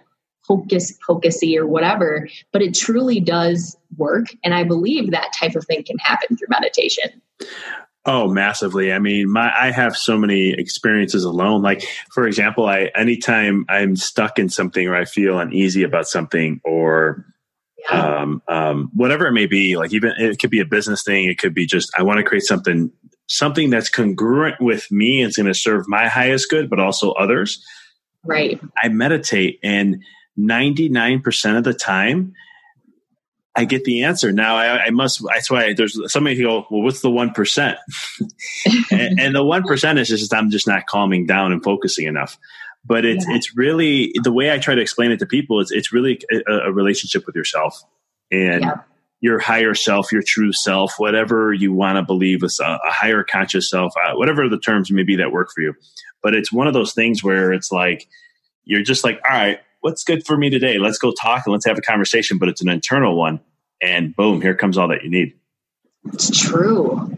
S3: hocus pocusy or whatever, but it truly does work. And I believe that type of thing can happen through meditation.
S2: Oh, massively. I mean, my I have so many experiences alone. Like, for example, I anytime I'm stuck in something or I feel uneasy about something or yeah. um, um, whatever it may be, like even it could be a business thing, it could be just I want to create something something that's congruent with me and it's going to serve my highest good, but also others.
S3: Right.
S2: I meditate and 99% of the time I get the answer. Now I, I, must, that's why there's somebody who go, well, what's the 1%? and, and, the 1% is just, I'm just not calming down and focusing enough. But it's, yeah. it's really the way I try to explain it to people. It's, it's really a, a relationship with yourself and yeah. your higher self, your true self, whatever you want to believe is a, a, higher conscious self, uh, whatever the terms may be that work for you. But it's one of those things where it's like, you're just like, all right, what's good for me today? Let's go talk and let's have a conversation, but it's an internal one. And boom, here comes all that you need.
S3: It's true.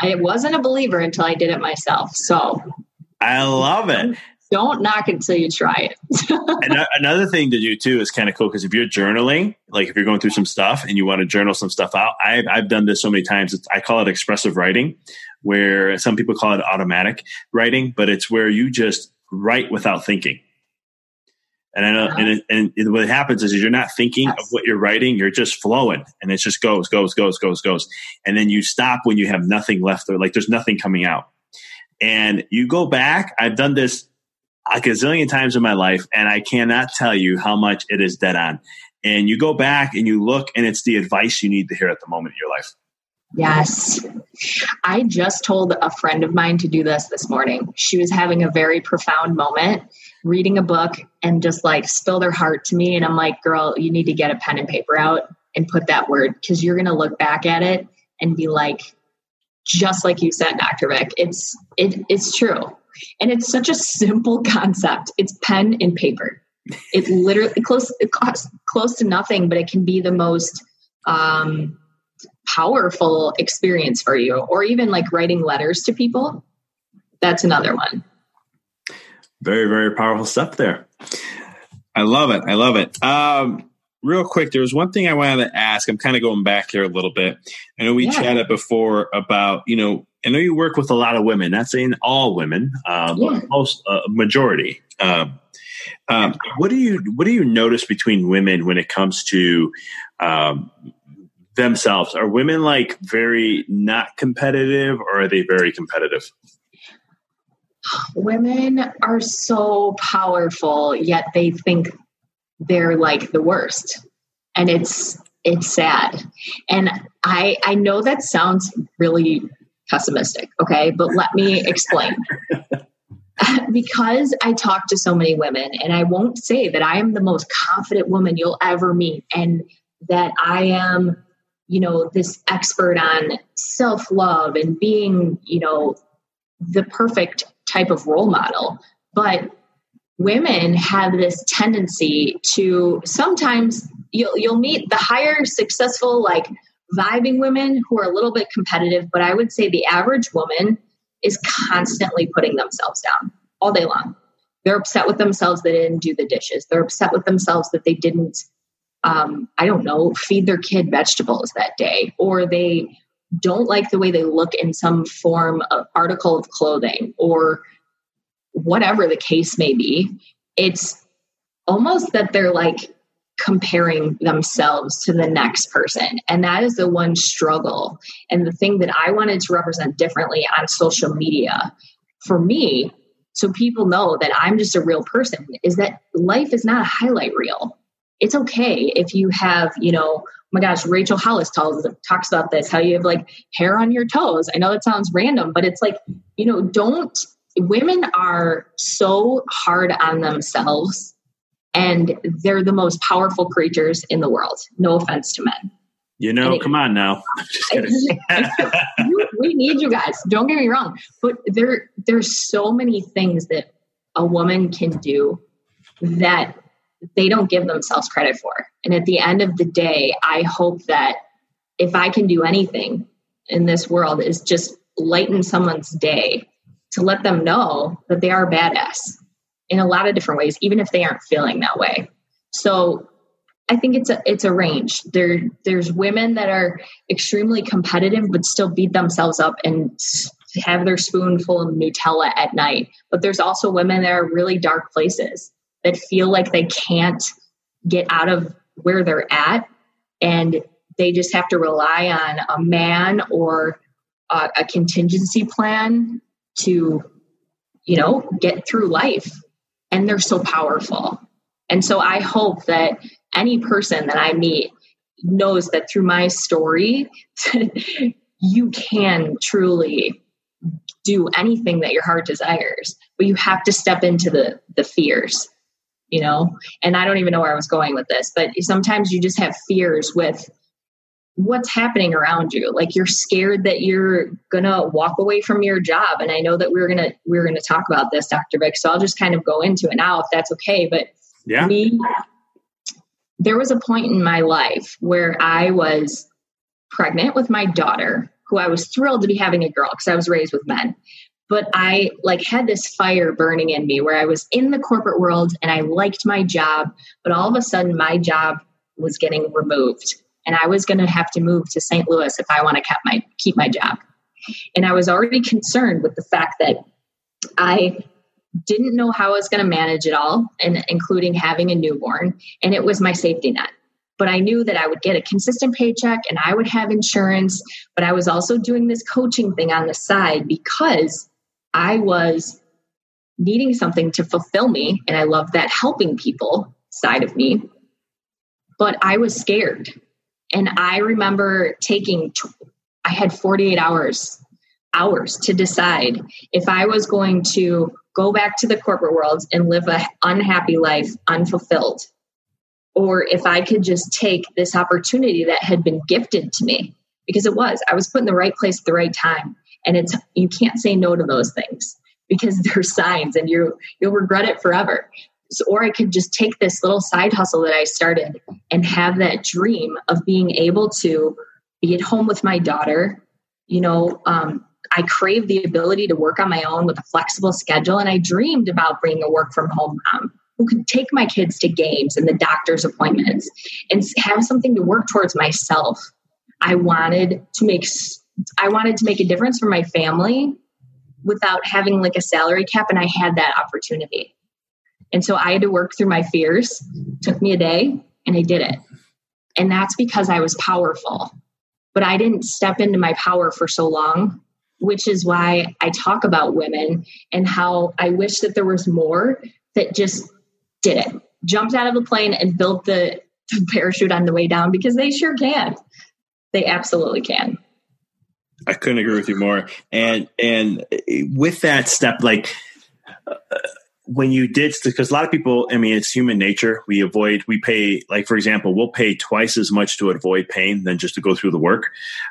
S3: I wasn't a believer until I did it myself. So
S2: I love it.
S3: Don't knock it until you try
S2: it. another thing to do too is kind of cool because if you're journaling, like if you're going through some stuff and you want to journal some stuff out, I've, I've done this so many times. It's, I call it expressive writing, where some people call it automatic writing, but it's where you just write without thinking. And I know, uh-huh. and, it, and what happens is you're not thinking yes. of what you're writing; you're just flowing, and it just goes, goes, goes, goes, goes, and then you stop when you have nothing left, or like there's nothing coming out. And you go back. I've done this like a gazillion times in my life, and I cannot tell you how much it is dead on. And you go back and you look, and it's the advice you need to hear at the moment in your life.
S3: Yes. I just told a friend of mine to do this this morning. She was having a very profound moment, reading a book, and just like spill their heart to me. And I'm like, girl, you need to get a pen and paper out and put that word because you're going to look back at it and be like, just like you said, Dr. Vic, it's, it, it's true. And it's such a simple concept. It's pen and paper. It literally close it costs close to nothing, but it can be the most um, powerful experience for you. Or even like writing letters to people. That's another one.
S2: Very, very powerful stuff there. I love it. I love it. Um, real quick, there was one thing I wanted to ask. I'm kind of going back here a little bit. I know we yeah. chatted before about, you know, I know you work with a lot of women. Not saying all women, um, yeah. but most uh, majority. Um, um, what do you what do you notice between women when it comes to um, themselves? Are women like very not competitive, or are they very competitive?
S3: Women are so powerful, yet they think they're like the worst, and it's it's sad. And I I know that sounds really pessimistic, okay? But let me explain. because I talk to so many women, and I won't say that I am the most confident woman you'll ever meet, and that I am, you know, this expert on self love and being, you know, the perfect type of role model. But women have this tendency to sometimes you'll, you'll meet the higher successful, like vibing women who are a little bit competitive, but I would say the average woman is constantly putting themselves down all day long. They're upset with themselves that they didn't do the dishes. They're upset with themselves that they didn't, um, I don't know, feed their kid vegetables that day, or they don't like the way they look in some form of article of clothing, or whatever the case may be. It's almost that they're like comparing themselves to the next person. And that is the one struggle. And the thing that I wanted to represent differently on social media for me, so people know that I'm just a real person, is that life is not a highlight reel. It's okay if you have, you know, Oh my gosh, Rachel Hollis tells, talks about this, how you have like hair on your toes. I know that sounds random, but it's like, you know, don't, women are so hard on themselves and they're the most powerful creatures in the world. No offense to men.
S2: You know, it, come on now.
S3: we need you guys. Don't get me wrong, but there there's so many things that a woman can do that they don't give themselves credit for. And at the end of the day, I hope that if I can do anything in this world is just lighten someone's day to let them know that they are badass in a lot of different ways, even if they aren't feeling that way. So I think it's a it's a range. There there's women that are extremely competitive but still beat themselves up and have their spoonful of Nutella at night. But there's also women that are really dark places that feel like they can't get out of where they're at. And they just have to rely on a man or a, a contingency plan to you know get through life. And they're so powerful. And so I hope that any person that I meet knows that through my story, you can truly do anything that your heart desires, but you have to step into the the fears, you know. And I don't even know where I was going with this, but sometimes you just have fears with what's happening around you like you're scared that you're gonna walk away from your job and i know that we're gonna we're gonna talk about this dr vic so i'll just kind of go into it now if that's okay but
S2: yeah
S3: me there was a point in my life where i was pregnant with my daughter who I was thrilled to be having a girl because I was raised with men. But I like had this fire burning in me where I was in the corporate world and I liked my job, but all of a sudden my job was getting removed and I was going to have to move to St. Louis if I want to keep my keep my job. And I was already concerned with the fact that I didn't know how I was going to manage it all, and including having a newborn, and it was my safety net. But I knew that I would get a consistent paycheck and I would have insurance. But I was also doing this coaching thing on the side because I was needing something to fulfill me. And I love that helping people side of me. But I was scared. And I remember taking, I had 48 hours hours to decide if I was going to go back to the corporate world and live an unhappy life, unfulfilled, or if I could just take this opportunity that had been gifted to me because it was. I was put in the right place at the right time. And it's you can't say no to those things because they're signs and you you'll regret it forever. So, or I could just take this little side hustle that I started and have that dream of being able to be at home with my daughter, you know, um, I crave the ability to work on my own with a flexible schedule. And I dreamed about being a work from home mom who could take my kids to games and the doctor's appointments and have something to work towards myself. I wanted to make I wanted to make a difference for my family without having like a salary cap and I had that opportunity. And so I had to work through my fears. It took me a day and I did it. And that's because I was powerful. But I didn't step into my power for so long which is why I talk about women and how I wish that there was more that just did it, jumped out of the plane and built the, the parachute on the way down because they sure can. They absolutely can.
S2: I couldn't agree with you more. And and with that step, like when you did because a lot of people i mean it's human nature we avoid we pay like for example we'll pay twice as much to avoid pain than just to go through the work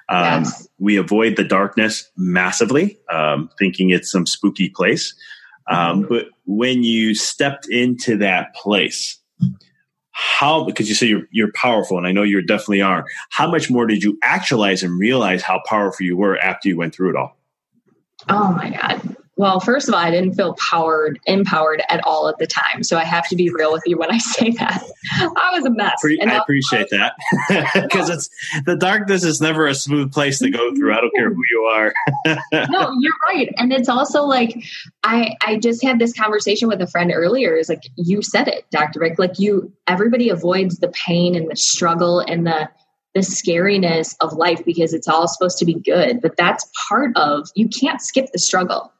S2: um, yes. we avoid the darkness massively um, thinking it's some spooky place um, mm-hmm. but when you stepped into that place how because you say you're you're powerful and I know you definitely are. How much more did you actualize and realize how powerful you were after you went through it all?
S3: Oh my god well, first of all, I didn't feel powered, empowered at all at the time. So I have to be real with you when I say that. I was a mess.
S2: Pre- I appreciate that because it's the darkness is never a smooth place to go through. I don't care who you are.
S3: no, you're right, and it's also like I I just had this conversation with a friend earlier. Is like you said it, Dr. Vic. Like you, everybody avoids the pain and the struggle and the the scariness of life because it's all supposed to be good, but that's part of you can't skip the struggle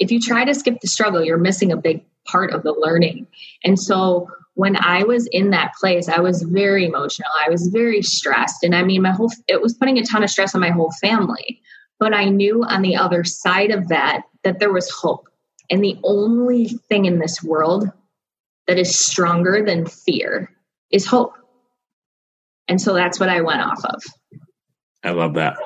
S3: if you try to skip the struggle, you're missing a big part of the learning. And so when I was in that place, I was very emotional. I was very stressed. And I mean, my whole, it was putting a ton of stress on my whole family. But I knew on the other side of that, that there was hope. And the only thing in this world that is stronger than fear is hope. And so that's what I went off of.
S2: I love that.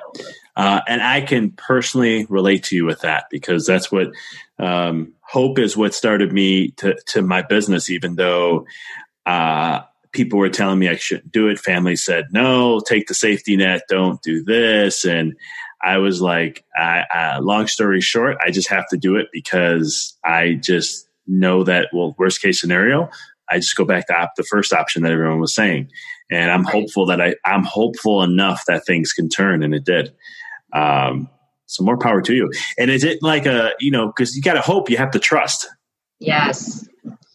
S2: Uh, and I can personally relate to you with that because that's what um, hope is what started me to, to my business, even though uh, people were telling me I shouldn't do it. Family said, no, take the safety net, don't do this. And I was like, I, I, long story short, I just have to do it because I just know that, well, worst case scenario, I just go back to op- the first option that everyone was saying. And I'm right. hopeful that I, I'm hopeful enough that things can turn, and it did. Um, so more power to you. And is it like a, you know, because you got to hope, you have to trust.
S3: Yes.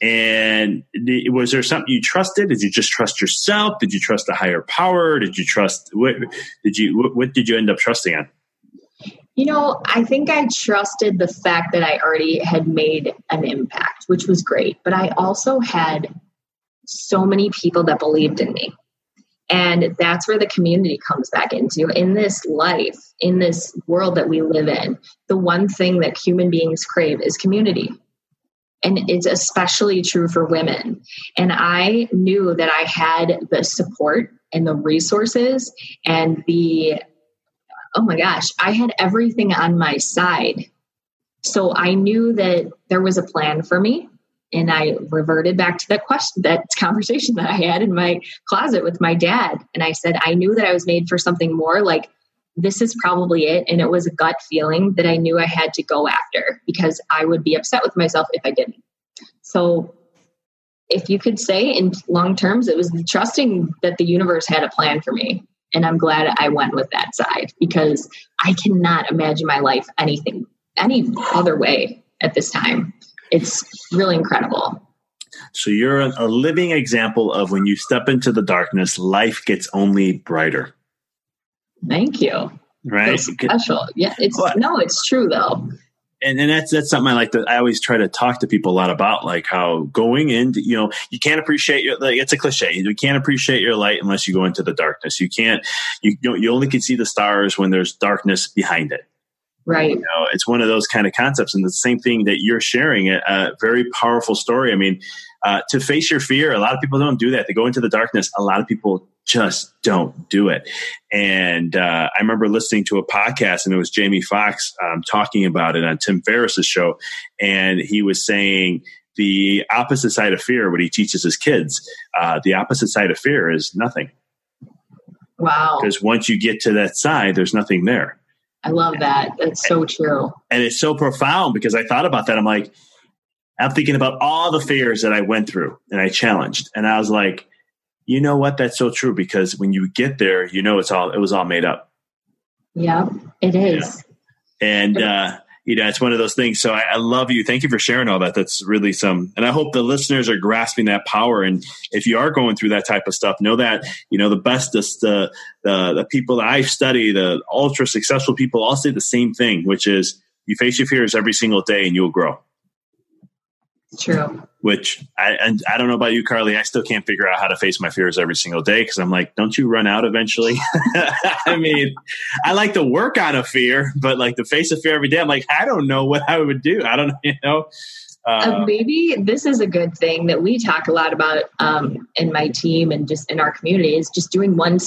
S2: And was there something you trusted? Did you just trust yourself? Did you trust a higher power? Did you trust what? Did you what, what did you end up trusting on?
S3: You know, I think I trusted the fact that I already had made an impact, which was great. But I also had so many people that believed in me. And that's where the community comes back into. In this life, in this world that we live in, the one thing that human beings crave is community. And it's especially true for women. And I knew that I had the support and the resources and the, oh my gosh, I had everything on my side. So I knew that there was a plan for me and I reverted back to that question, that conversation that I had in my closet with my dad. And I said, I knew that I was made for something more. Like, this is probably it. And it was a gut feeling that I knew I had to go after because I would be upset with myself if I didn't. So, if you could say in long terms, it was trusting that the universe had a plan for me. And I'm glad I went with that side because I cannot imagine my life anything, any other way at this time. It's really incredible.
S2: So you're a living example of when you step into the darkness, life gets only brighter.
S3: Thank you.
S2: Right.
S3: That's special. Yeah. It's what? no, it's true though.
S2: And, and that's that's something I like to I always try to talk to people a lot about like how going into you know you can't appreciate your like it's a cliche you can't appreciate your light unless you go into the darkness you can't you you, you only can see the stars when there's darkness behind it
S3: right
S2: you know, it's one of those kind of concepts and the same thing that you're sharing a, a very powerful story I mean uh, to face your fear. A lot of people don't do that. They go into the darkness. A lot of people just don't do it. And uh, I remember listening to a podcast, and it was Jamie Foxx um, talking about it on Tim Ferriss's show, and he was saying the opposite side of fear. What he teaches his kids, uh, the opposite side of fear is nothing.
S3: Wow!
S2: Because once you get to that side, there's nothing there.
S3: I love that. That's so true.
S2: And it's so profound because I thought about that. I'm like, I'm thinking about all the fears that I went through and I challenged. And I was like, you know what? That's so true because when you get there, you know it's all it was all made up.
S3: Yeah, it is.
S2: And uh, you know, it's one of those things. So I, I, love you. Thank you for sharing all that. That's really some, and I hope the listeners are grasping that power. And if you are going through that type of stuff, know that you know the best, the the the people that I study, the ultra successful people, all say the same thing, which is you face your fears every single day, and you'll grow.
S3: True.
S2: Which I and I don't know about you, Carly. I still can't figure out how to face my fears every single day because I'm like, don't you run out eventually? I mean, I like to work on a fear, but like to face a fear every day, I'm like, I don't know what I would do. I don't, you know.
S3: Uh, uh, maybe this is a good thing that we talk a lot about um, in my team and just in our community is just doing one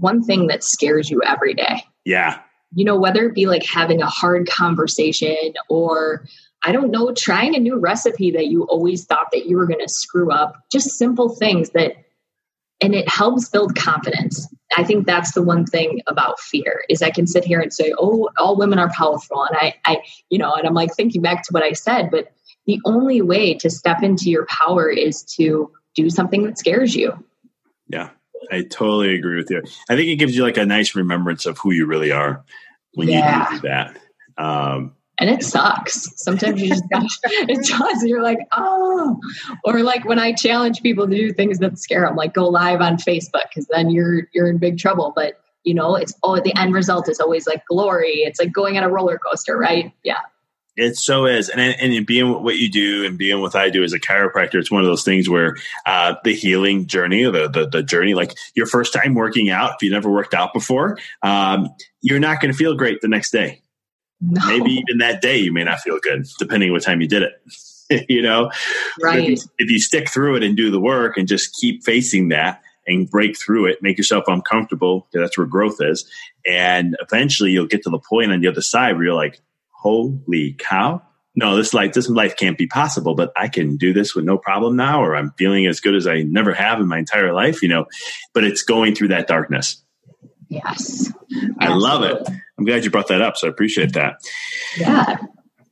S3: one thing that scares you every day.
S2: Yeah.
S3: You know, whether it be like having a hard conversation or I don't know, trying a new recipe that you always thought that you were going to screw up, just simple things that, and it helps build confidence. I think that's the one thing about fear is I can sit here and say, oh, all women are powerful. And I, I, you know, and I'm like thinking back to what I said, but the only way to step into your power is to do something that scares you.
S2: Yeah, I totally agree with you. I think it gives you like a nice remembrance of who you really are when yeah. you do that. Um,
S3: and it sucks. Sometimes you just got it does. You're like, oh, or like when I challenge people to do things that scare them, like go live on Facebook, because then you're you're in big trouble. But you know, it's oh, the end result is always like glory. It's like going on a roller coaster, right? Yeah.
S2: It so is, and and being what you do and being what I do as a chiropractor, it's one of those things where uh, the healing journey, the, the, the journey, like your first time working out, if you never worked out before, um, you're not going to feel great the next day no. Maybe even that day you may not feel good, depending what time you did it. you know,
S3: right?
S2: If you, if you, stick through it and do the work and just keep facing that and break through it, make yourself uncomfortable. That's where growth is, and eventually you'll get to the point on the other side where you're like, "Holy cow!" No, this life, this life can't be possible, but I can do this with no problem now, or I'm feeling as good as I never have in my entire life, you know. But it's going through that darkness.
S3: Yes.
S2: I love it. I'm glad you brought that up. So I appreciate that.
S3: Yeah.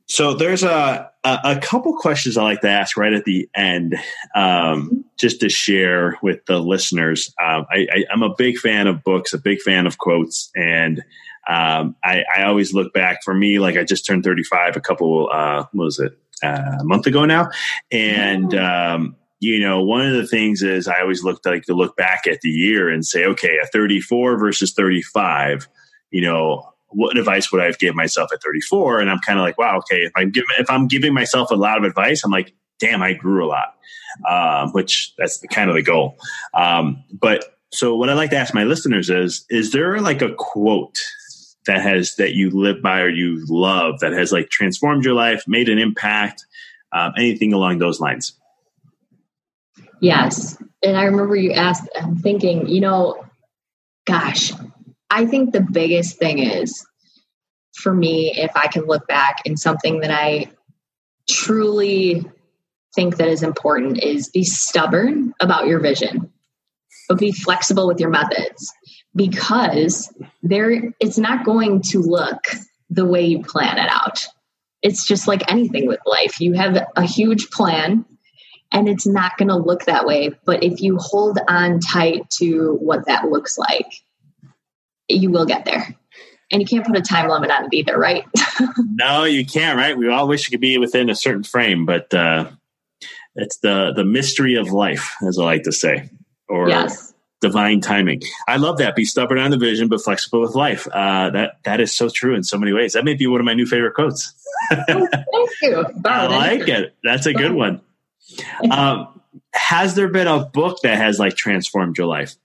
S2: So there's a, a, a couple questions I like to ask right at the end, um, just to share with the listeners. Um, I, am a big fan of books, a big fan of quotes, and um, I, I, always look back. For me, like I just turned 35 a couple, uh, what was it, uh, a month ago now, and um, you know, one of the things is I always look like to look back at the year and say, okay, a 34 versus 35, you know, what advice would I have myself at 34? And I'm kind of like, wow, okay, if I'm giving, if I'm giving myself a lot of advice, I'm like, damn, I grew a lot, um, which that's kind of the goal. Um, but so what I like to ask my listeners is, is there like a quote that has, that you live by or you love that has like transformed your life, made an impact, um, anything along those lines?
S3: Yes. And I remember you asked, I'm thinking, you know, gosh, I think the biggest thing is for me, if I can look back and something that I truly think that is important is be stubborn about your vision, but be flexible with your methods. because there it's not going to look the way you plan it out. It's just like anything with life. You have a huge plan and it's not going to look that way. But if you hold on tight to what that looks like, you will get there. And you can't put a time limit on it either, right?
S2: no, you can't, right? We all wish it could be within a certain frame, but uh, it's the the mystery of life, as I like to say, or yes. divine timing. I love that. Be stubborn on the vision, but flexible with life. Uh, that that is so true in so many ways. That may be one of my new favorite quotes.
S3: oh, thank you.
S2: I like it. That's a good one. Um, has there been a book that has like transformed your life?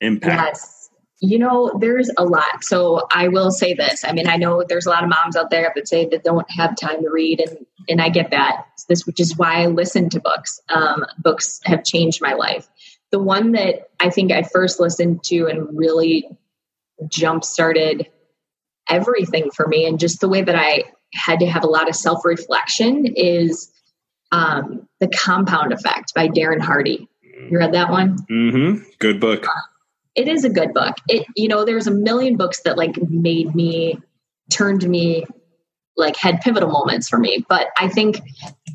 S2: Impact.
S3: Yes. You know, there's a lot. So I will say this. I mean, I know there's a lot of moms out there that say that don't have time to read, and and I get that. This, which is why I listen to books. Um, books have changed my life. The one that I think I first listened to and really jump started everything for me, and just the way that I had to have a lot of self reflection is um, The Compound Effect by Darren Hardy. You read that one?
S2: Mm-hmm. Good book.
S3: It is a good book. It, you know, there's a million books that like made me, turned me, like had pivotal moments for me. But I think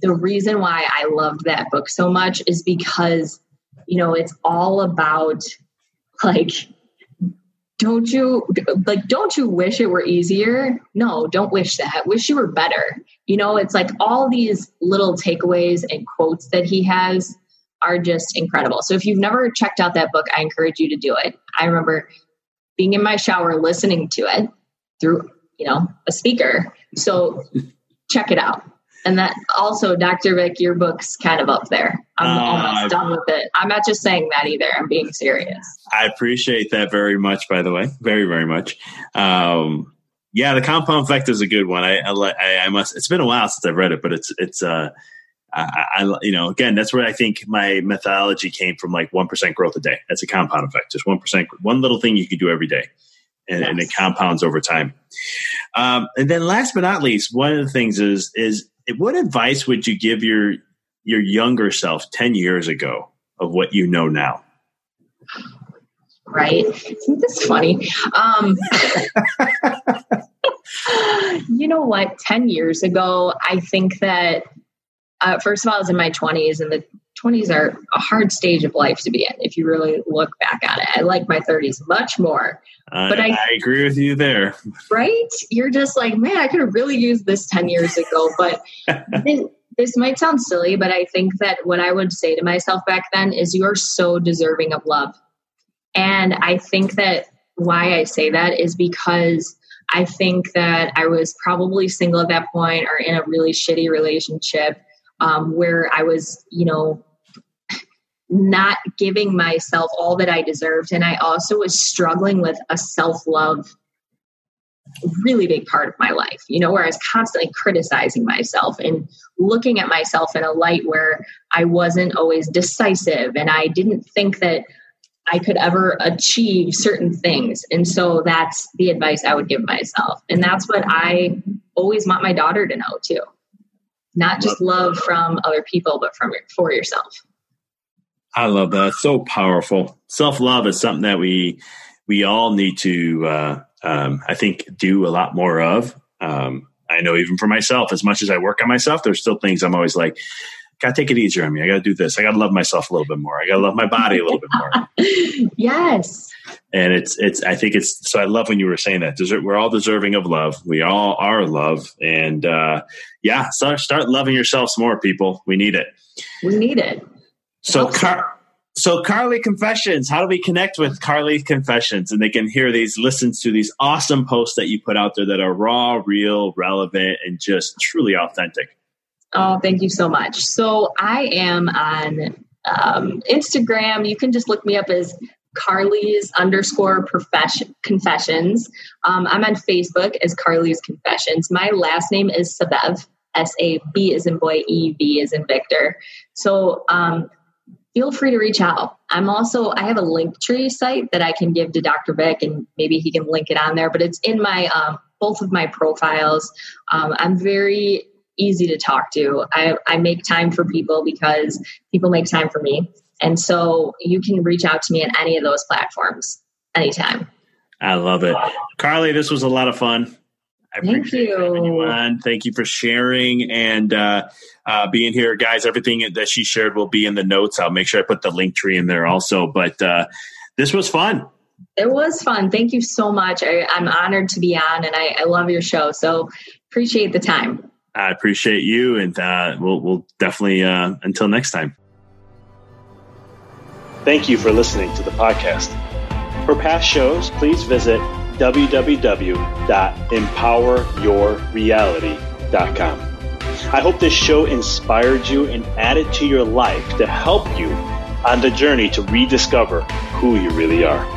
S3: the reason why I loved that book so much is because, you know, it's all about like don't you like don't you wish it were easier no don't wish that wish you were better you know it's like all these little takeaways and quotes that he has are just incredible so if you've never checked out that book i encourage you to do it i remember being in my shower listening to it through you know a speaker so check it out and that also, Dr. Vic, your book's kind of up there. I'm uh, almost done with it. I'm not just saying that either. I'm being serious.
S2: I appreciate that very much, by the way. Very, very much. Um, yeah, the compound effect is a good one. I, I, I, must. It's been a while since I've read it, but it's it's. Uh, I, I, you know, again, that's where I think my methodology came from. Like one percent growth a day. That's a compound effect. Just one percent, one little thing you can do every day, and, yes. and it compounds over time. Um, and then, last but not least, one of the things is is what advice would you give your your younger self 10 years ago of what you know now
S3: right isn't this funny um, you know what? 10 years ago i think that uh, first of all i was in my 20s and the 20s are a hard stage of life to be in if you really look back on it. I like my 30s much more
S2: uh, but I, I, agree with you there.
S3: Right? You're just like man i could have really used this 10 years ago but this, this might sound silly but i think that what i would say to myself back then is you are so deserving of love. And i think that why i say that is because i think that i was probably single at that point or in a really shitty relationship um, where i was you know not giving myself all that I deserved. And I also was struggling with a self love really big part of my life, you know, where I was constantly criticizing myself and looking at myself in a light where I wasn't always decisive and I didn't think that I could ever achieve certain things. And so that's the advice I would give myself. And that's what I always want my daughter to know too. Not just love from other people, but from for yourself.
S2: I love that. so powerful. Self love is something that we we all need to, uh, um, I think, do a lot more of. Um, I know even for myself, as much as I work on myself, there's still things I'm always like, gotta take it easier on me. I gotta do this. I gotta love myself a little bit more. I gotta love my body a little bit more.
S3: yes.
S2: And it's it's I think it's so I love when you were saying that. We're all deserving of love. We all are love. And uh yeah, start start loving yourselves more, people. We need it.
S3: We need it.
S2: So, Car- so Carly Confessions. How do we connect with Carly Confessions, and they can hear these, listen to these awesome posts that you put out there that are raw, real, relevant, and just truly authentic.
S3: Oh, thank you so much. So I am on um, Instagram. You can just look me up as Carly's underscore profession confessions. Um, I'm on Facebook as Carly's Confessions. My last name is Sabev. S A B is in boy, E V is in Victor. So um, feel free to reach out. I'm also, I have a link tree site that I can give to Dr. Vic and maybe he can link it on there, but it's in my, um, both of my profiles. Um, I'm very easy to talk to. I, I make time for people because people make time for me. And so you can reach out to me on any of those platforms Anytime.
S2: I love it. Carly, this was a lot of fun.
S3: I Thank you. you.
S2: Thank you for sharing and uh, uh, being here, guys. Everything that she shared will be in the notes. I'll make sure I put the link tree in there also. But uh, this was fun.
S3: It was fun. Thank you so much. I, am honored to be on, and I, I, love your show. So appreciate the time.
S2: I appreciate you, and uh, we'll, we'll definitely uh, until next time. Thank you for listening to the podcast. For past shows, please visit www.empoweryourreality.com. I hope this show inspired you and added to your life to help you on the journey to rediscover who you really are.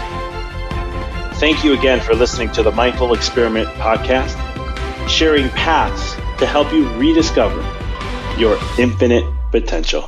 S2: Thank you again for listening to the Mindful Experiment podcast, sharing paths to help you rediscover your infinite potential.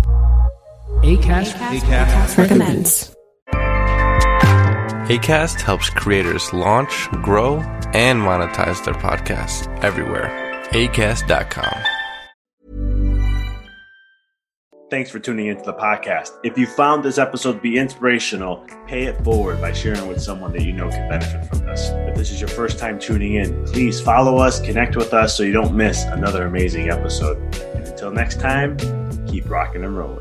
S4: ACAST, ACAST, ACAST recommends.
S5: ACAST helps creators launch, grow, and monetize their podcasts everywhere. ACAST.com.
S2: Thanks for tuning into the podcast. If you found this episode to be inspirational, pay it forward by sharing it with someone that you know can benefit from this. If this is your first time tuning in, please follow us, connect with us so you don't miss another amazing episode. And until next time, keep rocking and rolling.